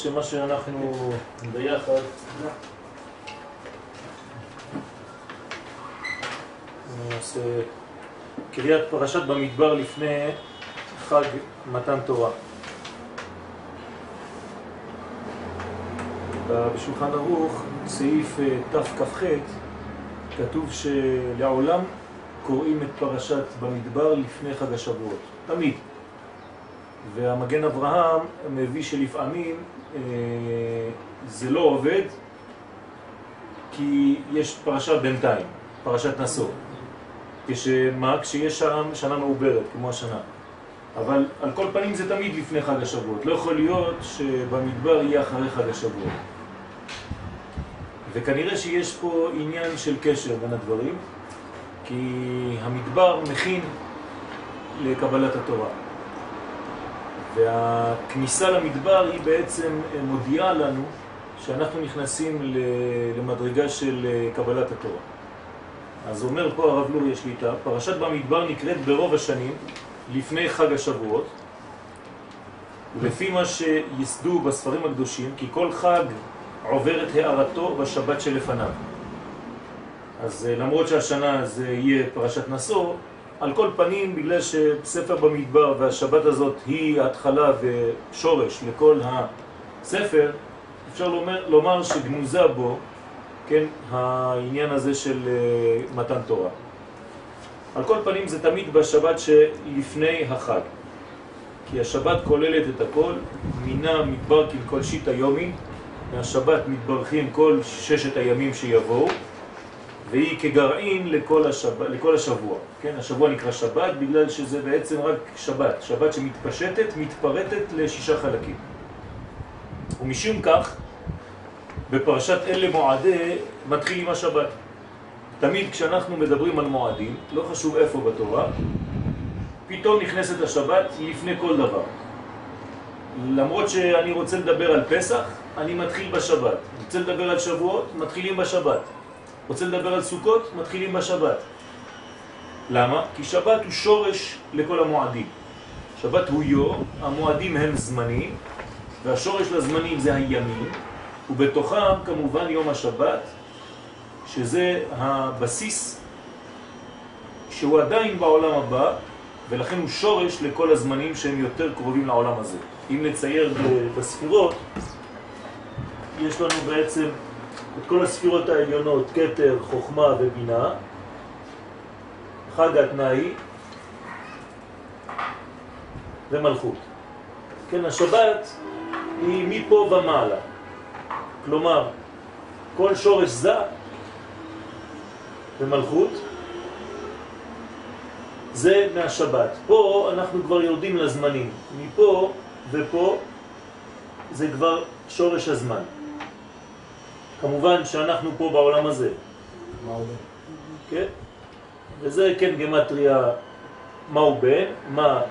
בעזרת השם מה שאנחנו ביחד נעשה קריאת פרשת במדבר לפני חג מתן תורה. בשולחן ערוך, סעיף אה, תכ"ח, כתוב שלעולם קוראים את פרשת במדבר לפני חג השבועות, תמיד. והמגן אברהם מביא שלפעמים אה, זה לא עובד כי יש פרשה בינתיים, פרשת נשוא. כשמה? כשיש שם שנה מעוברת, כמו השנה. אבל על כל פנים זה תמיד לפני חג השבועות. לא יכול להיות שבמדבר יהיה אחרי חג השבועות. וכנראה שיש פה עניין של קשר בין הדברים, כי המדבר מכין לקבלת התורה. והכניסה למדבר היא בעצם מודיעה לנו שאנחנו נכנסים למדרגה של קבלת התורה. אז אומר פה הרב לורי השליטה, פרשת במדבר נקראת ברוב השנים לפני חג השבועות, ולפי מה שיסדו בספרים הקדושים, כי כל חג עובר את הערתו בשבת שלפניו. אז אה, למרות שהשנה זה יהיה פרשת נשוא, על כל פנים, בגלל שספר במדבר והשבת הזאת היא ההתחלה ושורש לכל הספר, אפשר לומר, לומר שגנוזה בו, כן, העניין הזה של uh, מתן תורה. על כל פנים זה תמיד בשבת שלפני החג, כי השבת כוללת את הכל, מינה מדבר כל שיט היומי, מהשבת מתברכים כל ששת הימים שיבואו, והיא כגרעין לכל, השב... לכל השבוע. כן, השבוע נקרא שבת בגלל שזה בעצם רק שבת, שבת שמתפשטת, מתפרטת לשישה חלקים. ומשום כך, בפרשת אלה מועדי מתחיל עם השבת. תמיד כשאנחנו מדברים על מועדים, לא חשוב איפה בתורה, פתאום נכנסת השבת לפני כל דבר. למרות שאני רוצה לדבר על פסח, אני מתחיל בשבת. רוצה לדבר על שבועות, מתחילים בשבת. רוצה לדבר על סוכות, מתחילים בשבת. למה? כי שבת הוא שורש לכל המועדים. שבת הוא יום, המועדים הם זמנים, והשורש לזמנים זה הימים, ובתוכם כמובן יום השבת, שזה הבסיס שהוא עדיין בעולם הבא, ולכן הוא שורש לכל הזמנים שהם יותר קרובים לעולם הזה. אם נצייר בספירות, יש לנו בעצם את כל הספירות העליונות, קטר, חוכמה ובינה, חג התנאי ומלכות. כן, השבת היא מפה ומעלה. כלומר, כל שורש זה ומלכות זה מהשבת. פה אנחנו כבר יורדים לזמנים. מפה ופה זה כבר שורש הזמן. כמובן שאנחנו פה בעולם הזה. מה הוא? כן? וזה כן גמטריה מהו בן, מה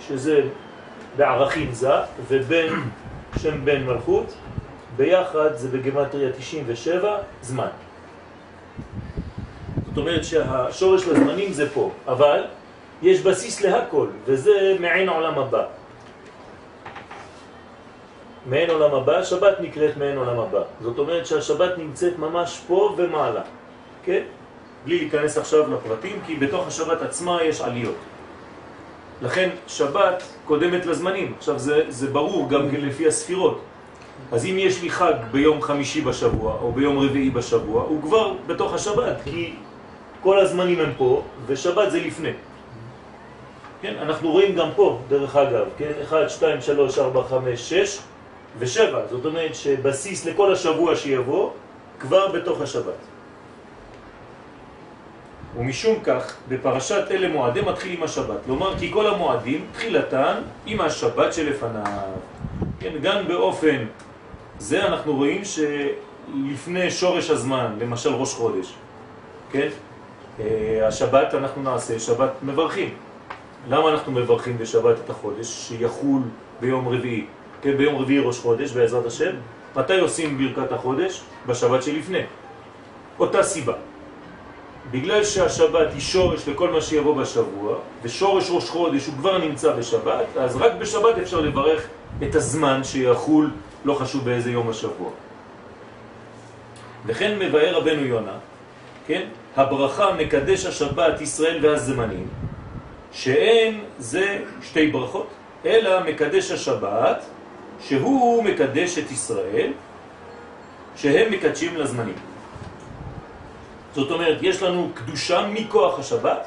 שזה בערכים זה, ובן שם בן מלכות, ביחד זה בגמטריה 97 זמן. זאת אומרת שהשורש לזמנים זה פה, אבל יש בסיס להכל, וזה מעין עולם הבא. מעין עולם הבא, שבת נקראת מעין עולם הבא. זאת אומרת שהשבת נמצאת ממש פה ומעלה, כן? בלי להיכנס עכשיו לפרטים, כי בתוך השבת עצמה יש עליות. לכן שבת קודמת לזמנים. עכשיו זה, זה ברור גם כן לפי הספירות. אז אם יש לי חג ביום חמישי בשבוע או ביום רביעי בשבוע, הוא כבר בתוך השבת, כי כל הזמנים הם פה, ושבת זה לפני. כן, אנחנו רואים גם פה, דרך אגב, כן, 1, 2, 3, 4, 5, 6 ו-7, זאת אומרת שבסיס לכל השבוע שיבוא, כבר בתוך השבת. ומשום כך, בפרשת אלה מועדי מתחיל עם השבת. כלומר, כי כל המועדים, תחילתן עם השבת שלפניו. כן, גם באופן זה אנחנו רואים שלפני שורש הזמן, למשל ראש חודש, כן? אה, השבת אנחנו נעשה שבת מברכים. למה אנחנו מברכים בשבת את החודש שיחול ביום רביעי? כן, ביום רביעי ראש חודש בעזרת השם. מתי עושים ברכת החודש? בשבת שלפני. אותה סיבה. בגלל שהשבת היא שורש לכל מה שיבוא בשבוע, ושורש ראש חודש הוא כבר נמצא בשבת, אז רק בשבת אפשר לברך את הזמן שיחול לא חשוב באיזה יום השבוע. וכן מבאר רבנו יונה, כן? הברכה מקדש השבת ישראל והזמנים, שאין זה שתי ברכות, אלא מקדש השבת, שהוא מקדש את ישראל, שהם מקדשים לזמנים. זאת אומרת, יש לנו קדושה מכוח השבת,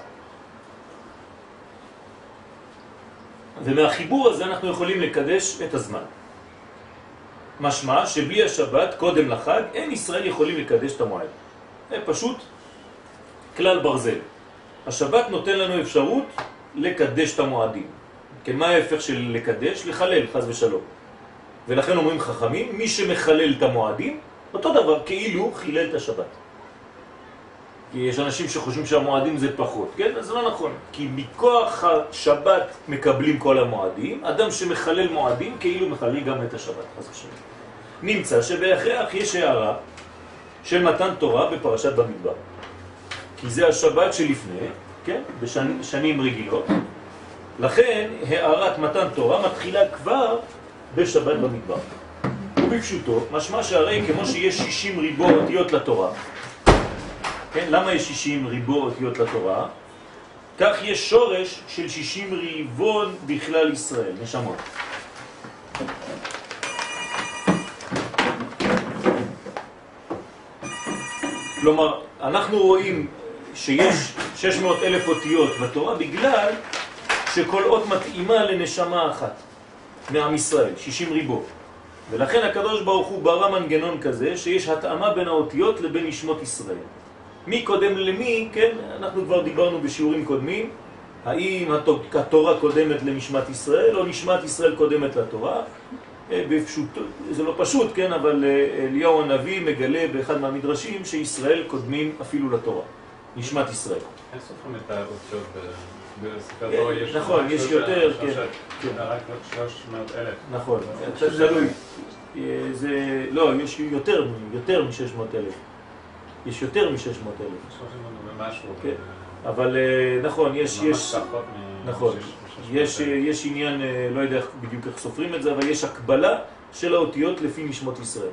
ומהחיבור הזה אנחנו יכולים לקדש את הזמן. משמע שבלי השבת, קודם לחג, אין ישראל יכולים לקדש את המועד. זה פשוט כלל ברזל. השבת נותן לנו אפשרות לקדש את המועדים. כן, מה ההפך של לקדש? לחלל, חז ושלום. ולכן אומרים חכמים, מי שמחלל את המועדים, אותו דבר, כאילו חילל את השבת. כי יש אנשים שחושבים שהמועדים זה פחות, כן? אז זה לא נכון. כי מכוח השבת מקבלים כל המועדים, אדם שמחלל מועדים כאילו מחלל גם את השבת, חס ושלום. נמצא שבהכרח יש הערה של מתן תורה בפרשת במדבר. כי זה השבת שלפני, כן? בשנים רגילות. לכן הערת מתן תורה מתחילה כבר בשבת במדבר. ובפשוטו, משמע שהרי כמו שיש 60 ריבו אותיות לתורה, כן? למה יש 60 ריבו אותיות לתורה? כך יש שורש של 60 ריבון בכלל ישראל, נשמות. כלומר, אנחנו רואים שיש 600 אלף אותיות בתורה בגלל שכל אות מתאימה לנשמה אחת מעם ישראל, 60 ריבו. ולכן הקדוש ברוך הוא ברא מנגנון כזה שיש התאמה בין האותיות לבין נשמות ישראל. מי קודם למי, כן, אנחנו כבר דיברנו בשיעורים קודמים, האם התורה קודמת לנשמת ישראל או נשמת ישראל קודמת לתורה. אה, בפשוט, זה לא פשוט, כן, אבל אה, אליהו הנביא מגלה באחד מהמדרשים שישראל קודמים אפילו לתורה, נשמת ישראל. אין סופרים את האותיות אה, יש נכון, יש יותר, כן. רק 300 אלף. נכון, תלוי. זה, לא, יש יותר, יותר מ-600 אלף. יש יותר מ-600 אלף. כן, אבל נכון, יש, יש, נכון, יש, יש עניין, לא יודע בדיוק איך סופרים את זה, אבל יש הקבלה של האותיות לפי נשמות ישראל.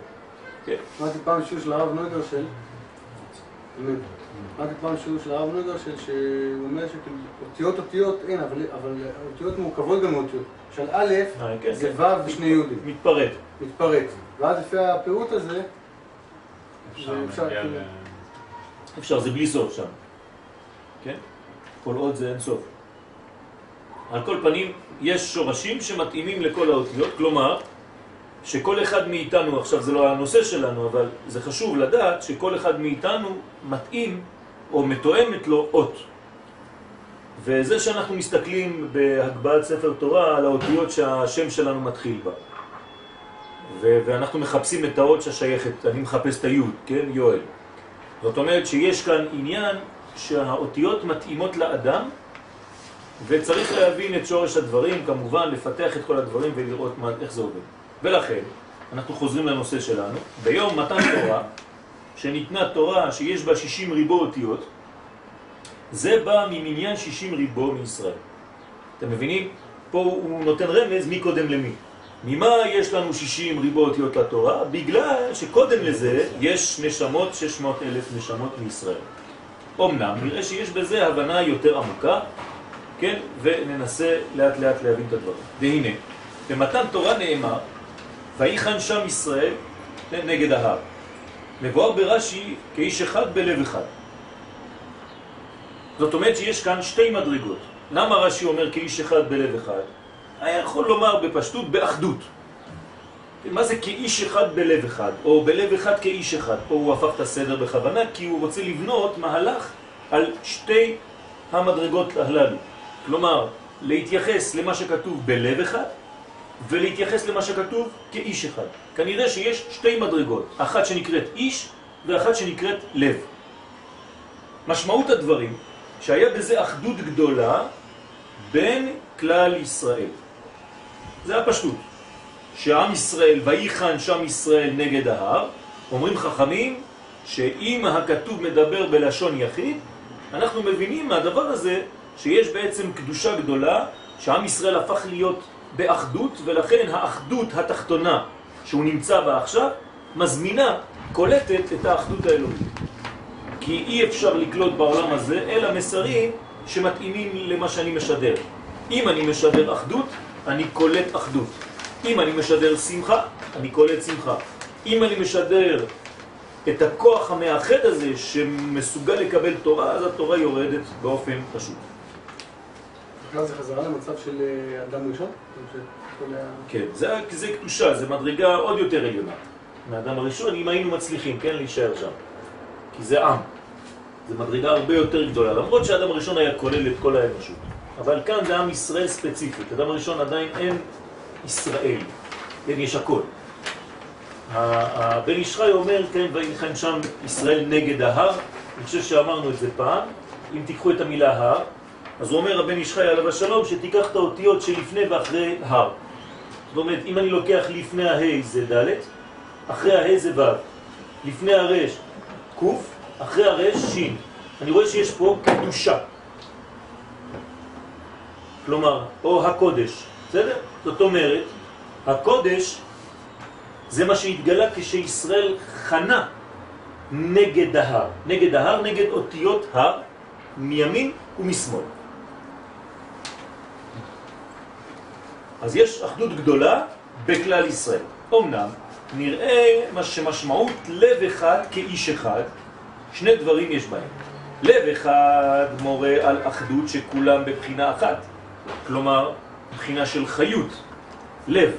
כן. שמעתי פעם שיעור של הרב נויגרשל, שמעתי פעם שיעור של הרב נויגרשל, שהוא אומר שאותיות אותיות אין, אבל, אבל אותיות מורכבות גם מאותיות. של א' כן, זה כן. ו' ושני יהודים. מתפרט. מתפרט. ואז לפי הפירוט הזה, כאילו. אפשר, זה בלי סוף שם. כן? כל עוד זה אין סוף. על כל פנים, יש שורשים שמתאימים לכל האותיות, כלומר, שכל אחד מאיתנו, עכשיו זה לא הנושא שלנו, אבל זה חשוב לדעת שכל אחד מאיתנו מתאים או מתואמת לו אות. וזה שאנחנו מסתכלים בהגבהת ספר תורה על האותיות שהשם שלנו מתחיל בה. ו- ואנחנו מחפשים את האות ששייכת, אני מחפש את היוד, כן? יואל. זאת אומרת שיש כאן עניין שהאותיות מתאימות לאדם וצריך להבין את שורש הדברים, כמובן לפתח את כל הדברים ולראות מה, איך זה עובד. ולכן, אנחנו חוזרים לנושא שלנו, ביום מתן תורה, שניתנה תורה שיש בה 60 ריבו אותיות, זה בא ממניין 60 ריבו מישראל. אתם מבינים? פה הוא נותן רמז מי קודם למי. ממה יש לנו 60 ריבו אותיות לתורה? בגלל שקודם לזה יש נשמות, 600 אלף נשמות מישראל. אמנם נראה שיש בזה הבנה יותר עמוקה, כן? וננסה לאט לאט להבין את הדברים. והנה, במתן תורה נאמר, ויחן שם ישראל נגד ההר. מבואר ברש"י כאיש אחד בלב אחד. זאת אומרת שיש כאן שתי מדרגות. למה רש"י אומר כאיש אחד בלב אחד? היה יכול לומר בפשטות באחדות. מה זה כאיש אחד בלב אחד, או בלב אחד כאיש אחד? פה הוא הפך את הסדר בכוונה, כי הוא רוצה לבנות מהלך על שתי המדרגות הללו. כלומר, להתייחס למה שכתוב בלב אחד, ולהתייחס למה שכתוב כאיש אחד. כנראה שיש שתי מדרגות, אחת שנקראת איש ואחת שנקראת לב. משמעות הדברים שהיה בזה אחדות גדולה בין כלל ישראל. זה הפשטות. שעם ישראל, ויחן שם ישראל נגד ההר, אומרים חכמים שאם הכתוב מדבר בלשון יחיד, אנחנו מבינים מהדבר הזה שיש בעצם קדושה גדולה, שעם ישראל הפך להיות באחדות, ולכן האחדות התחתונה שהוא נמצא בה עכשיו, מזמינה, קולטת את האחדות האלוהית. כי אי אפשר לקלוט בעולם הזה אלא מסרים שמתאימים למה שאני משדר. אם אני משדר אחדות, אני קולט אחדות. אם אני משדר שמחה, אני קולט שמחה. אם אני משדר את הכוח המאחד הזה שמסוגל לקבל תורה, אז התורה יורדת באופן פשוט. חזרה אה, כן, זה, זה קדושה, זה מדרגה עוד יותר עליונה. מהאדם הראשון, אם היינו מצליחים, כן, להישאר שם. כי זה עם. זה מדרגה הרבה יותר גדולה, למרות שהאדם הראשון היה כולל את כל האנושות. אבל כאן זה עם ישראל ספציפית. אדם הראשון עדיין אין ישראל. כן, יש הכל. הבן ישחי אומר, כן, וילחם שם ישראל נגד ההר. אני חושב שאמרנו את זה פעם. אם תיקחו את המילה הר, אז הוא אומר הבן ישחי עליו השלום שתיקח את האותיות שלפני ואחרי הר. זאת אומרת, אם אני לוקח לפני ההי זה ד', אחרי ההי זה ו', לפני הרש ק', אחרי הרש ש'. אני רואה שיש פה קדושה. כלומר, או הקודש, בסדר? זאת אומרת, הקודש זה מה שהתגלה כשישראל חנה נגד ההר. נגד ההר, נגד אותיות הר, מימין ומשמאל. אז יש אחדות גדולה בכלל ישראל. אמנם נראה מה שמשמעות לב אחד כאיש אחד, שני דברים יש בהם. לב אחד מורה על אחדות שכולם בבחינה אחת, כלומר בחינה של חיות, לב.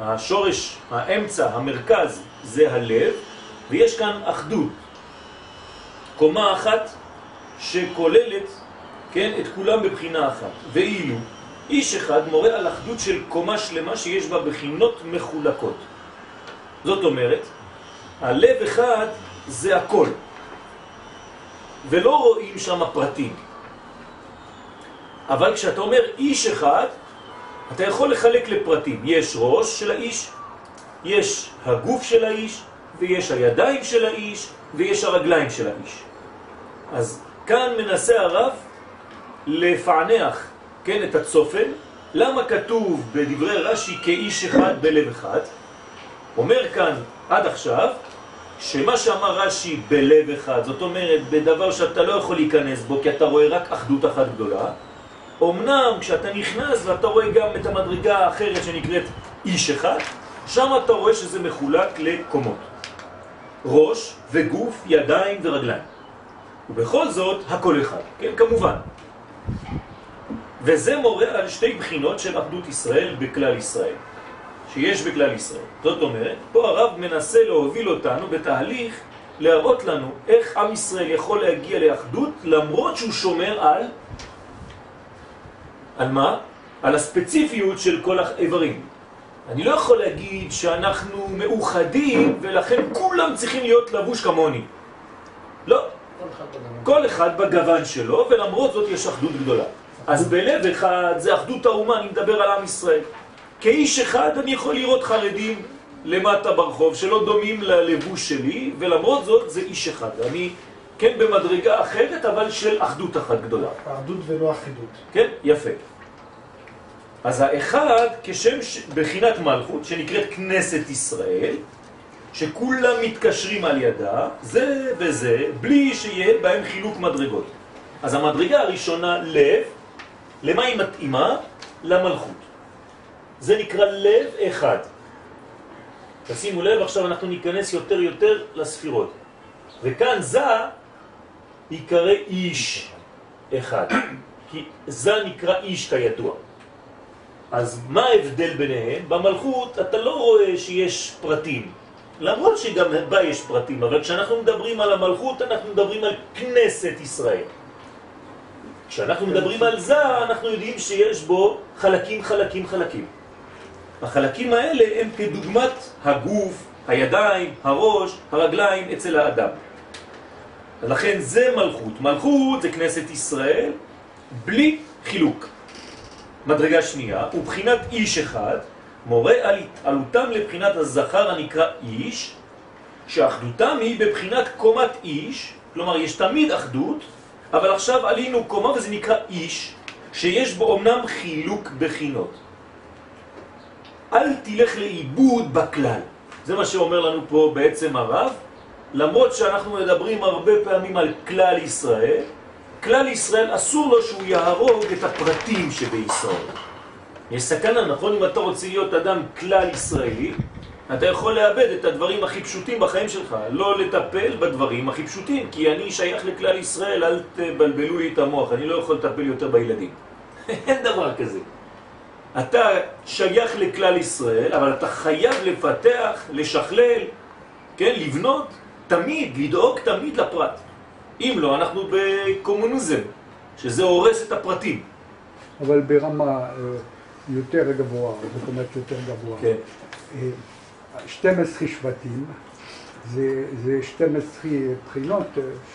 השורש, האמצע, המרכז זה הלב, ויש כאן אחדות. קומה אחת שכוללת, כן, את כולם בבחינה אחת. ואילו איש אחד מורה על אחדות של קומה שלמה שיש בה בחינות מחולקות. זאת אומרת, הלב אחד זה הכל, ולא רואים שם פרטים. אבל כשאתה אומר איש אחד, אתה יכול לחלק לפרטים. יש ראש של האיש, יש הגוף של האיש, ויש הידיים של האיש, ויש הרגליים של האיש. אז כאן מנסה הרב לפענח, כן, את הצופן. למה כתוב בדברי רש"י כאיש אחד בלב אחד? אומר כאן עד עכשיו שמה שאמר רש"י בלב אחד, זאת אומרת בדבר שאתה לא יכול להיכנס בו כי אתה רואה רק אחדות אחת גדולה, אמנם כשאתה נכנס ואתה רואה גם את המדרגה האחרת שנקראת איש אחד, שם אתה רואה שזה מחולק לקומות. ראש וגוף, ידיים ורגליים. ובכל זאת, הכל אחד, כן, כמובן. וזה מורה על שתי בחינות של אחדות ישראל בכלל ישראל, שיש בכלל ישראל. זאת אומרת, פה הרב מנסה להוביל אותנו בתהליך להראות לנו איך עם ישראל יכול להגיע לאחדות למרות שהוא שומר על על מה? על הספציפיות של כל האיברים. אני לא יכול להגיד שאנחנו מאוחדים ולכן כולם צריכים להיות לבוש כמוני. לא. כל אחד בגוון שלו, ולמרות זאת יש אחדות גדולה. אז בלב אחד זה אחדות האומה, אני מדבר על עם ישראל. כאיש אחד אני יכול לראות חרדים למטה ברחוב שלא דומים ללבוש שלי, ולמרות זאת זה איש אחד. אני כן במדרגה אחרת, אבל של אחדות אחת גדולה. אחדות ולא אחידות. כן? יפה. אז האחד כשם ש... בחינת מלכות שנקראת כנסת ישראל, שכולם מתקשרים על ידה, זה וזה, בלי שיהיה בהם חילוק מדרגות. אז המדרגה הראשונה, לב, למה היא מתאימה? למלכות. זה נקרא לב אחד. תשימו לב, עכשיו אנחנו ניכנס יותר יותר לספירות. וכאן זה יקרא איש אחד. כי זה נקרא איש כידוע. אז מה ההבדל ביניהם? במלכות אתה לא רואה שיש פרטים, למרות שגם בה יש פרטים, אבל כשאנחנו מדברים על המלכות אנחנו מדברים על כנסת ישראל. כשאנחנו מדברים על זה אנחנו יודעים שיש בו חלקים חלקים חלקים. החלקים האלה הם כדוגמת הגוף, הידיים, הראש, הרגליים אצל האדם. לכן זה מלכות. מלכות זה כנסת ישראל בלי חילוק. מדרגה שנייה, ובחינת איש אחד, מורה על התעלותם לבחינת הזכר הנקרא איש, שאחדותם היא בבחינת קומת איש, כלומר יש תמיד אחדות, אבל עכשיו עלינו קומה וזה נקרא איש, שיש בו אמנם חילוק בחינות. אל תלך לאיבוד בכלל. זה מה שאומר לנו פה בעצם הרב, למרות שאנחנו מדברים הרבה פעמים על כלל ישראל, כלל ישראל אסור לו שהוא יהרוג את הפרטים שבישראל. יש סכנה, נכון? אם אתה רוצה להיות אדם כלל ישראלי, אתה יכול לאבד את הדברים הכי פשוטים בחיים שלך, לא לטפל בדברים הכי פשוטים, כי אני שייך לכלל ישראל, אל תבלבלו לי את המוח, אני לא יכול לטפל יותר בילדים. אין דבר כזה. אתה שייך לכלל ישראל, אבל אתה חייב לפתח, לשכלל, כן, לבנות, תמיד, לדאוג תמיד לפרט. אם לא, אנחנו בקומוניזם, שזה הורס את הפרטים. אבל ברמה אה, יותר גבוהה, זאת אומרת יותר גבוהה. כן. אה, 12 שבטים, זה, זה 12 בחינות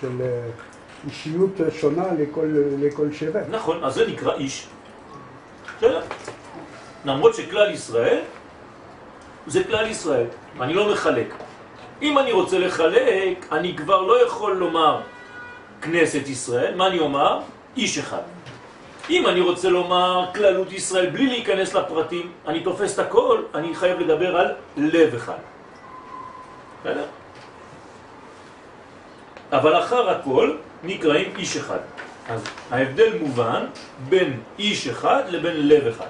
של אישיות שונה לכל, לכל שבט. נכון, אז זה נקרא איש. בסדר. למרות שכלל ישראל זה כלל ישראל, אני לא מחלק. אם אני רוצה לחלק, אני כבר לא יכול לומר כנסת ישראל, מה אני אומר? איש אחד. אם אני רוצה לומר כללות ישראל בלי להיכנס לפרטים, אני תופס את הכל, אני חייב לדבר על לב אחד. בסדר? אבל אחר הכל נקראים איש אחד. אז ההבדל מובן בין איש אחד לבין לב אחד.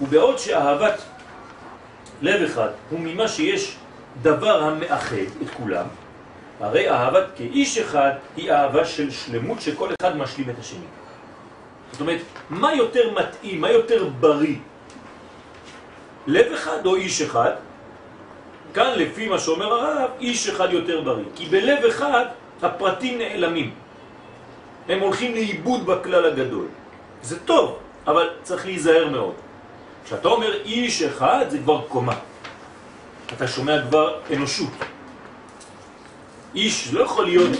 ובעוד שאהבת לב אחד הוא ממה שיש דבר המאחד את כולם, הרי אהבת כאיש אחד היא אהבה של שלמות שכל אחד משלים את השני. זאת אומרת, מה יותר מתאים, מה יותר בריא? לב אחד או איש אחד? כאן לפי מה שאומר הרב, איש אחד יותר בריא. כי בלב אחד הפרטים נעלמים. הם הולכים לאיבוד בכלל הגדול. זה טוב, אבל צריך להיזהר מאוד. כשאתה אומר איש אחד זה כבר קומה. אתה שומע כבר אנושות. איש לא יכול להיות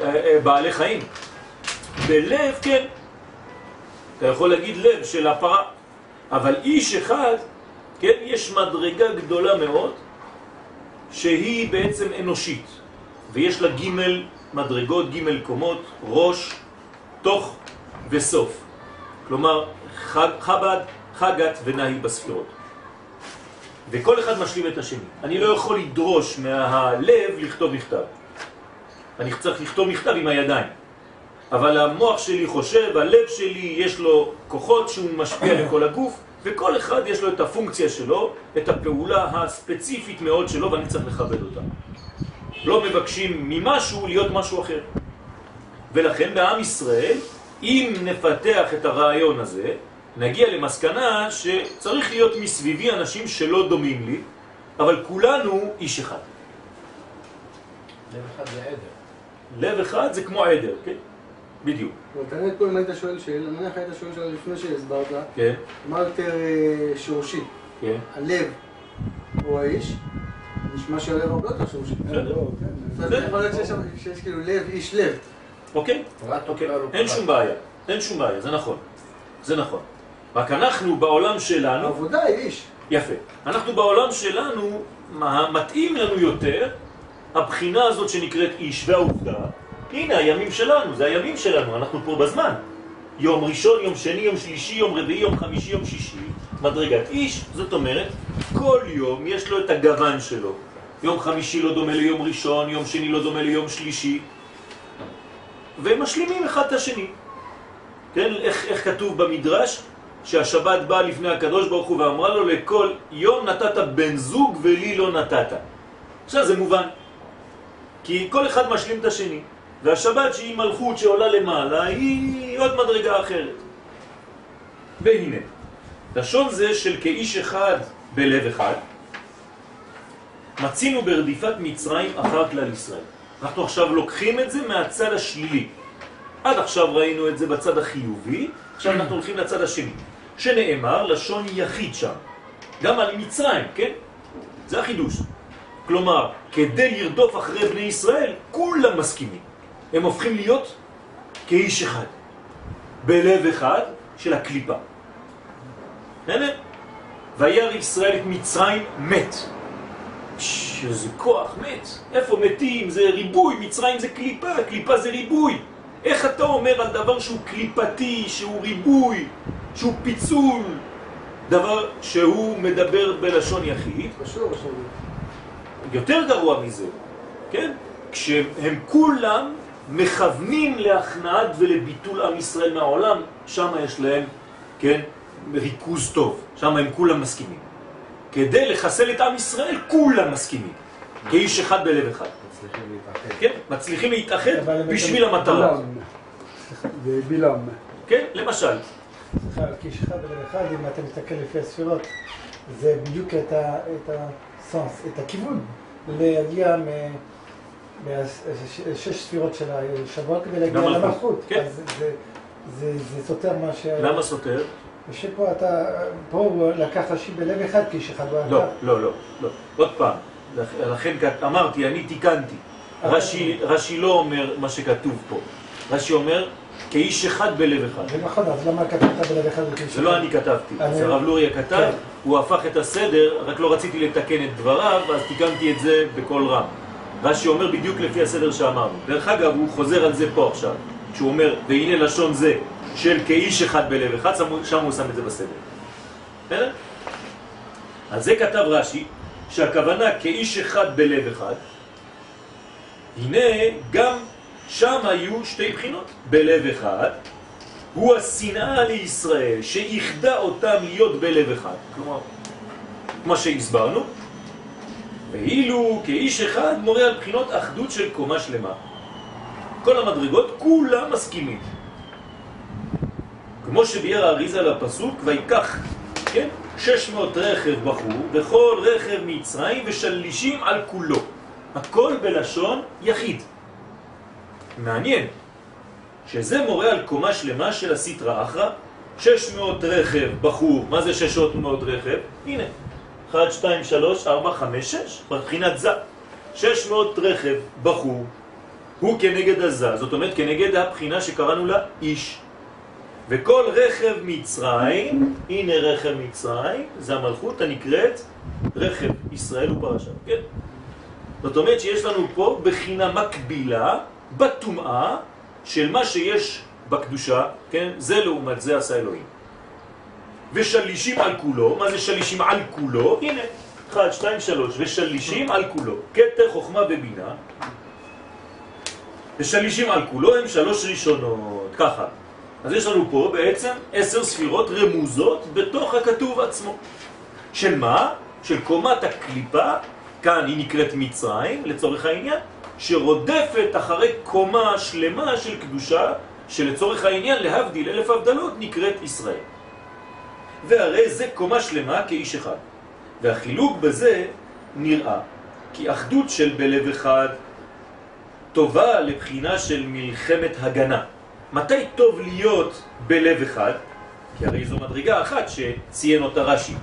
אה, אה, בעלי חיים. בלב, כן. אתה יכול להגיד לב של הפרה. אבל איש אחד, כן, יש מדרגה גדולה מאוד, שהיא בעצם אנושית. ויש לה ג' מדרגות, ג' קומות, ראש, תוך וסוף. כלומר, חג, חב"ד, חגת ונהי בספירות. וכל אחד משלים את השני. אני לא יכול לדרוש מהלב לכתוב מכתב. אני צריך לכתוב מכתב עם הידיים. אבל המוח שלי חושב, הלב שלי יש לו כוחות שהוא משפיע לכל הגוף, וכל אחד יש לו את הפונקציה שלו, את הפעולה הספציפית מאוד שלו, ואני צריך לכבד אותה. לא מבקשים ממשהו להיות משהו אחר. ולכן בעם ישראל, אם נפתח את הרעיון הזה, נגיע למסקנה שצריך להיות מסביבי אנשים שלא דומים לי, אבל כולנו איש אחד. לב אחד זה עדר. לב אחד זה כמו עדר, כן? בדיוק. אבל תראה פה אם היית שואל שאלה, נניח היית שואל שאלה לפני שהסברת, כן, מה יותר אה, שורשי, כן. הלב או האיש? נשמע שהלב הרבה יותר שורשי. בסדר. לא, כן. אומרת, יכול להיות שיש כאילו לב, איש לב. אוקיי? אוקיי. אין. שום בעיה. אין שום בעיה, זה נכון. זה נכון. רק אנחנו בעולם שלנו, העבודה היא איש. יפה, אנחנו בעולם שלנו, מתאים לנו יותר הבחינה הזאת שנקראת איש והעובדה, הנה הימים שלנו, זה הימים שלנו, אנחנו פה בזמן. יום ראשון, יום שני, יום שלישי, יום רביעי, יום חמישי, יום שישי, מדרגת איש, זאת אומרת, כל יום יש לו את הגוון שלו. יום חמישי לא דומה ליום ראשון, יום שני לא דומה ליום שלישי, ומשלימים אחד את השני. כן, איך, איך כתוב במדרש? שהשבת באה לפני הקדוש ברוך הוא ואמרה לו לכל יום נתת בן זוג ולי לא נתת. עכשיו זה מובן, כי כל אחד משלים את השני, והשבת שהיא מלכות שעולה למעלה היא עוד מדרגה אחרת. והנה, לשון זה של כאיש אחד בלב אחד, מצינו ברדיפת מצרים אחר כלל ישראל. אנחנו עכשיו לוקחים את זה מהצד השלילי. עד עכשיו ראינו את זה בצד החיובי, עכשיו אנחנו הולכים לצד השני, שנאמר לשון יחיד שם, גם על מצרים, כן? זה החידוש. כלומר, כדי לרדוף אחרי בני ישראל, כולם מסכימים. הם הופכים להיות כאיש אחד, בלב אחד של הקליפה. הנה, וירא ישראל את מצרים מת. ש- איזה כוח, מת. איפה מתים? זה ריבוי, מצרים זה קליפה, קליפה זה ריבוי. איך אתה אומר על דבר שהוא קליפתי, שהוא ריבוי, שהוא פיצול, דבר שהוא מדבר בלשון יחיד. יותר גרוע מזה, כן? כשהם כולם מכוונים להכנעת ולביטול עם ישראל מהעולם, שם יש להם, כן, ריכוז טוב, שם הם כולם מסכימים. כדי לחסל את עם ישראל, כולם מסכימים, כאיש אחד בלב אחד. מצליחים להתאחד. כן, מצליחים להתאחד בשביל המטרה. בלעם. כן, למשל. סליחה, כי יש אחד ולב אחד, אם אתה מסתכל לפי הספירות, זה בדיוק את הסנס, את הכיוון, להגיע מ- מהשש ספירות של השבוע כדי להגיע למלכות. כן. אז זה- זה זה סותר מה ש... למה סותר? שפה אתה, פה הוא לקח רש"י בלב אחד, הוא לא. לא, לא, לא. עוד פעם, לכ- לכן אמרתי, אני תיקנתי. רש"י רש"י לא אומר מה שכתוב פה. רש"י אומר, כאיש אחד בלב אחד. זה נכון, אז למה כתבת בלב אחד וכאיש אחד? זה לא אני כתבתי, זה הרב לוריה כתב, כן. הוא הפך את הסדר, רק לא רציתי לתקן את דבריו, אז תיקנתי את זה בקול רם. רש"י אומר בדיוק לפי הסדר שאמרנו. דרך אגב, הוא חוזר על זה פה עכשיו, כשהוא אומר, והנה לשון זה, של כאיש אחד בלב אחד, שם- הוא שם את זה בסדר. בסדר? אז זה כתב רש"י, שהכוונה כאיש אחד בלב אחד, הנה גם שם היו שתי בחינות. בלב אחד, הוא השנאה לישראל שאיחדה אותם להיות בלב אחד. כלומר, כמו שהסברנו, ואילו כאיש אחד מורה על בחינות אחדות של קומה שלמה. כל המדרגות כולם מסכימים. כמו שביאר האריזה לפסוק, ויקח, כן, 600 רכב בחור, וכל רכב מצרים ושלישים על כולו. הכל בלשון יחיד. מעניין, שזה מורה על קומה שלמה של הסטרא אחרא, 600 רכב בחור, מה זה 600 רכב? הנה, 1, 2, 3, 4, 5, 6, מבחינת זה. 600 רכב בחור, הוא כנגד הזה, זאת אומרת כנגד הבחינה שקראנו לה איש. וכל רכב מצרים, הנה רכב מצרים, זה המלכות הנקראת רכב ישראל ופרשה, כן? זאת אומרת שיש לנו פה בחינה מקבילה בטומאה של מה שיש בקדושה, כן? זה לעומת זה עשה אלוהים. ושלישים על כולו, מה זה שלישים על כולו? הנה, 1, 2, 3, ושלישים על כולו, כתר חוכמה ובינה. ושלישים על כולו הם שלוש ראשונות, ככה. אז יש לנו פה בעצם עשר ספירות רמוזות בתוך הכתוב עצמו. של מה? של קומת הקליפה, כאן היא נקראת מצרים לצורך העניין, שרודפת אחרי קומה שלמה של קדושה, שלצורך העניין להבדיל אלף הבדלות נקראת ישראל. והרי זה קומה שלמה כאיש אחד. והחילוק בזה נראה כי אחדות של בלב אחד טובה לבחינה של מלחמת הגנה. מתי טוב להיות בלב אחד? כי הרי זו מדרגה אחת שציין אותה רש"י.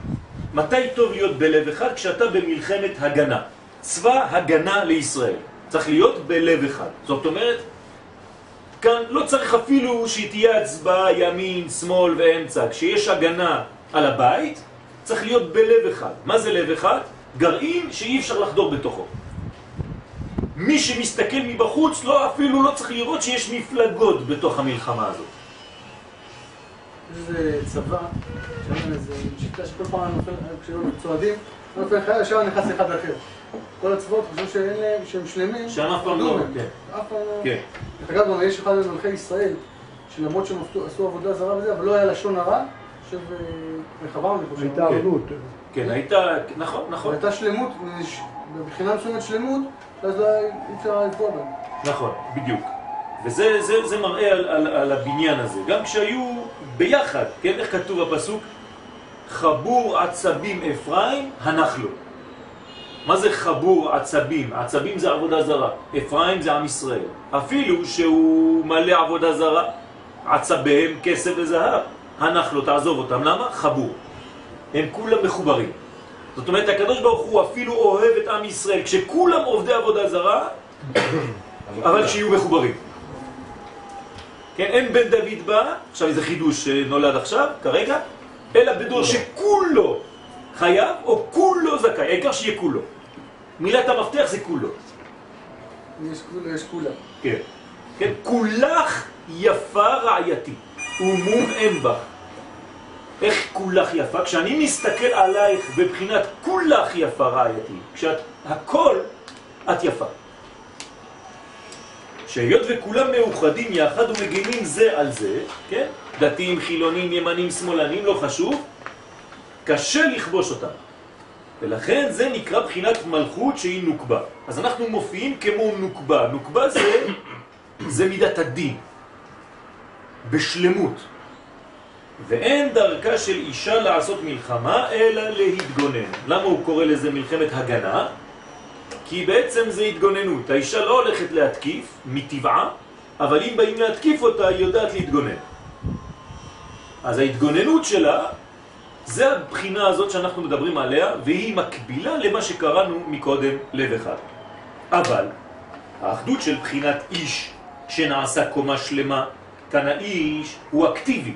מתי טוב להיות בלב אחד? כשאתה במלחמת הגנה. צבא הגנה לישראל. צריך להיות בלב אחד. זאת אומרת, כאן לא צריך אפילו שתהיה הצבעה ימין, שמאל ואמצע. כשיש הגנה על הבית, צריך להיות בלב אחד. מה זה לב אחד? גרעין שאי אפשר לחדור בתוכו. מי שמסתכל מבחוץ לא אפילו לא צריך לראות שיש מפלגות בתוך המלחמה הזאת. איזה צבא, שאין איזה שיטה שכל פעם נופל, כשהם צועדים, לא נופל חייל, ישר נכנס אחד אחר. כל הצבאות חושבים שאין להם, שהם שלמים, שהם אף פעם לא. כן. אף פעם לא. כן. דרך אגב, גם יש אחד ממלכי ישראל, שלמרות שהם עשו- עבודה זרה וזה, אבל לא היה לשון הרע, עכשיו רחבעם, אני חושב. הייתה ערבות. כן, הייתה, נכון, נכון, הייתה שלמות, מבחינה מסוימת שלמות, אז לא היה- אי אפשר לפגוע בהם. נכון, בדיוק. וזה זה, זה מראה על, על, על הבניין הזה. גם כשהיו ביחד, כן, איך כתוב בפסוק? חבור עצבים אפרים, הנח לו. מה זה חבור עצבים? עצבים זה עבודה זרה. אפרים זה עם ישראל. אפילו שהוא מלא עבודה זרה, עצביהם כסף וזהב, הנח לו, תעזוב אותם. למה? חבור. הם כולם מחוברים. זאת אומרת, הקדוש ברוך הוא אפילו אוהב את עם ישראל. כשכולם עובדי עבודה זרה, אבל שיהיו מחוברים. כן, אין בן דוד בא, עכשיו איזה חידוש שנולד עכשיו, כרגע, אלא בדור שכולו חייב או כולו זכאי, העיקר שיהיה כולו. מילת המפתח זה כולו. יש כולה, יש כולה. כן. כן, כולך יפה רעייתי, ומום אין בה. איך כולך יפה? כשאני מסתכל עלייך בבחינת כולך יפה רעייתי, כשאת הכל, את יפה. שהיות וכולם מאוחדים יחד ומגינים זה על זה, כן? דתיים, חילונים, ימנים, שמאלנים, לא חשוב, קשה לכבוש אותם. ולכן זה נקרא בחינת מלכות שהיא נוקבה. אז אנחנו מופיעים כמו נוקבה. נוקבה זה, זה מידת הדין, בשלמות. ואין דרכה של אישה לעשות מלחמה אלא להתגונן. למה הוא קורא לזה מלחמת הגנה? כי בעצם זה התגוננות. האישה לא הולכת להתקיף מטבעה, אבל אם באים להתקיף אותה, היא יודעת להתגונן. אז ההתגוננות שלה, זה הבחינה הזאת שאנחנו מדברים עליה, והיא מקבילה למה שקראנו מקודם לב אחד. אבל האחדות של בחינת איש שנעשה קומה שלמה, כאן האיש הוא אקטיבי,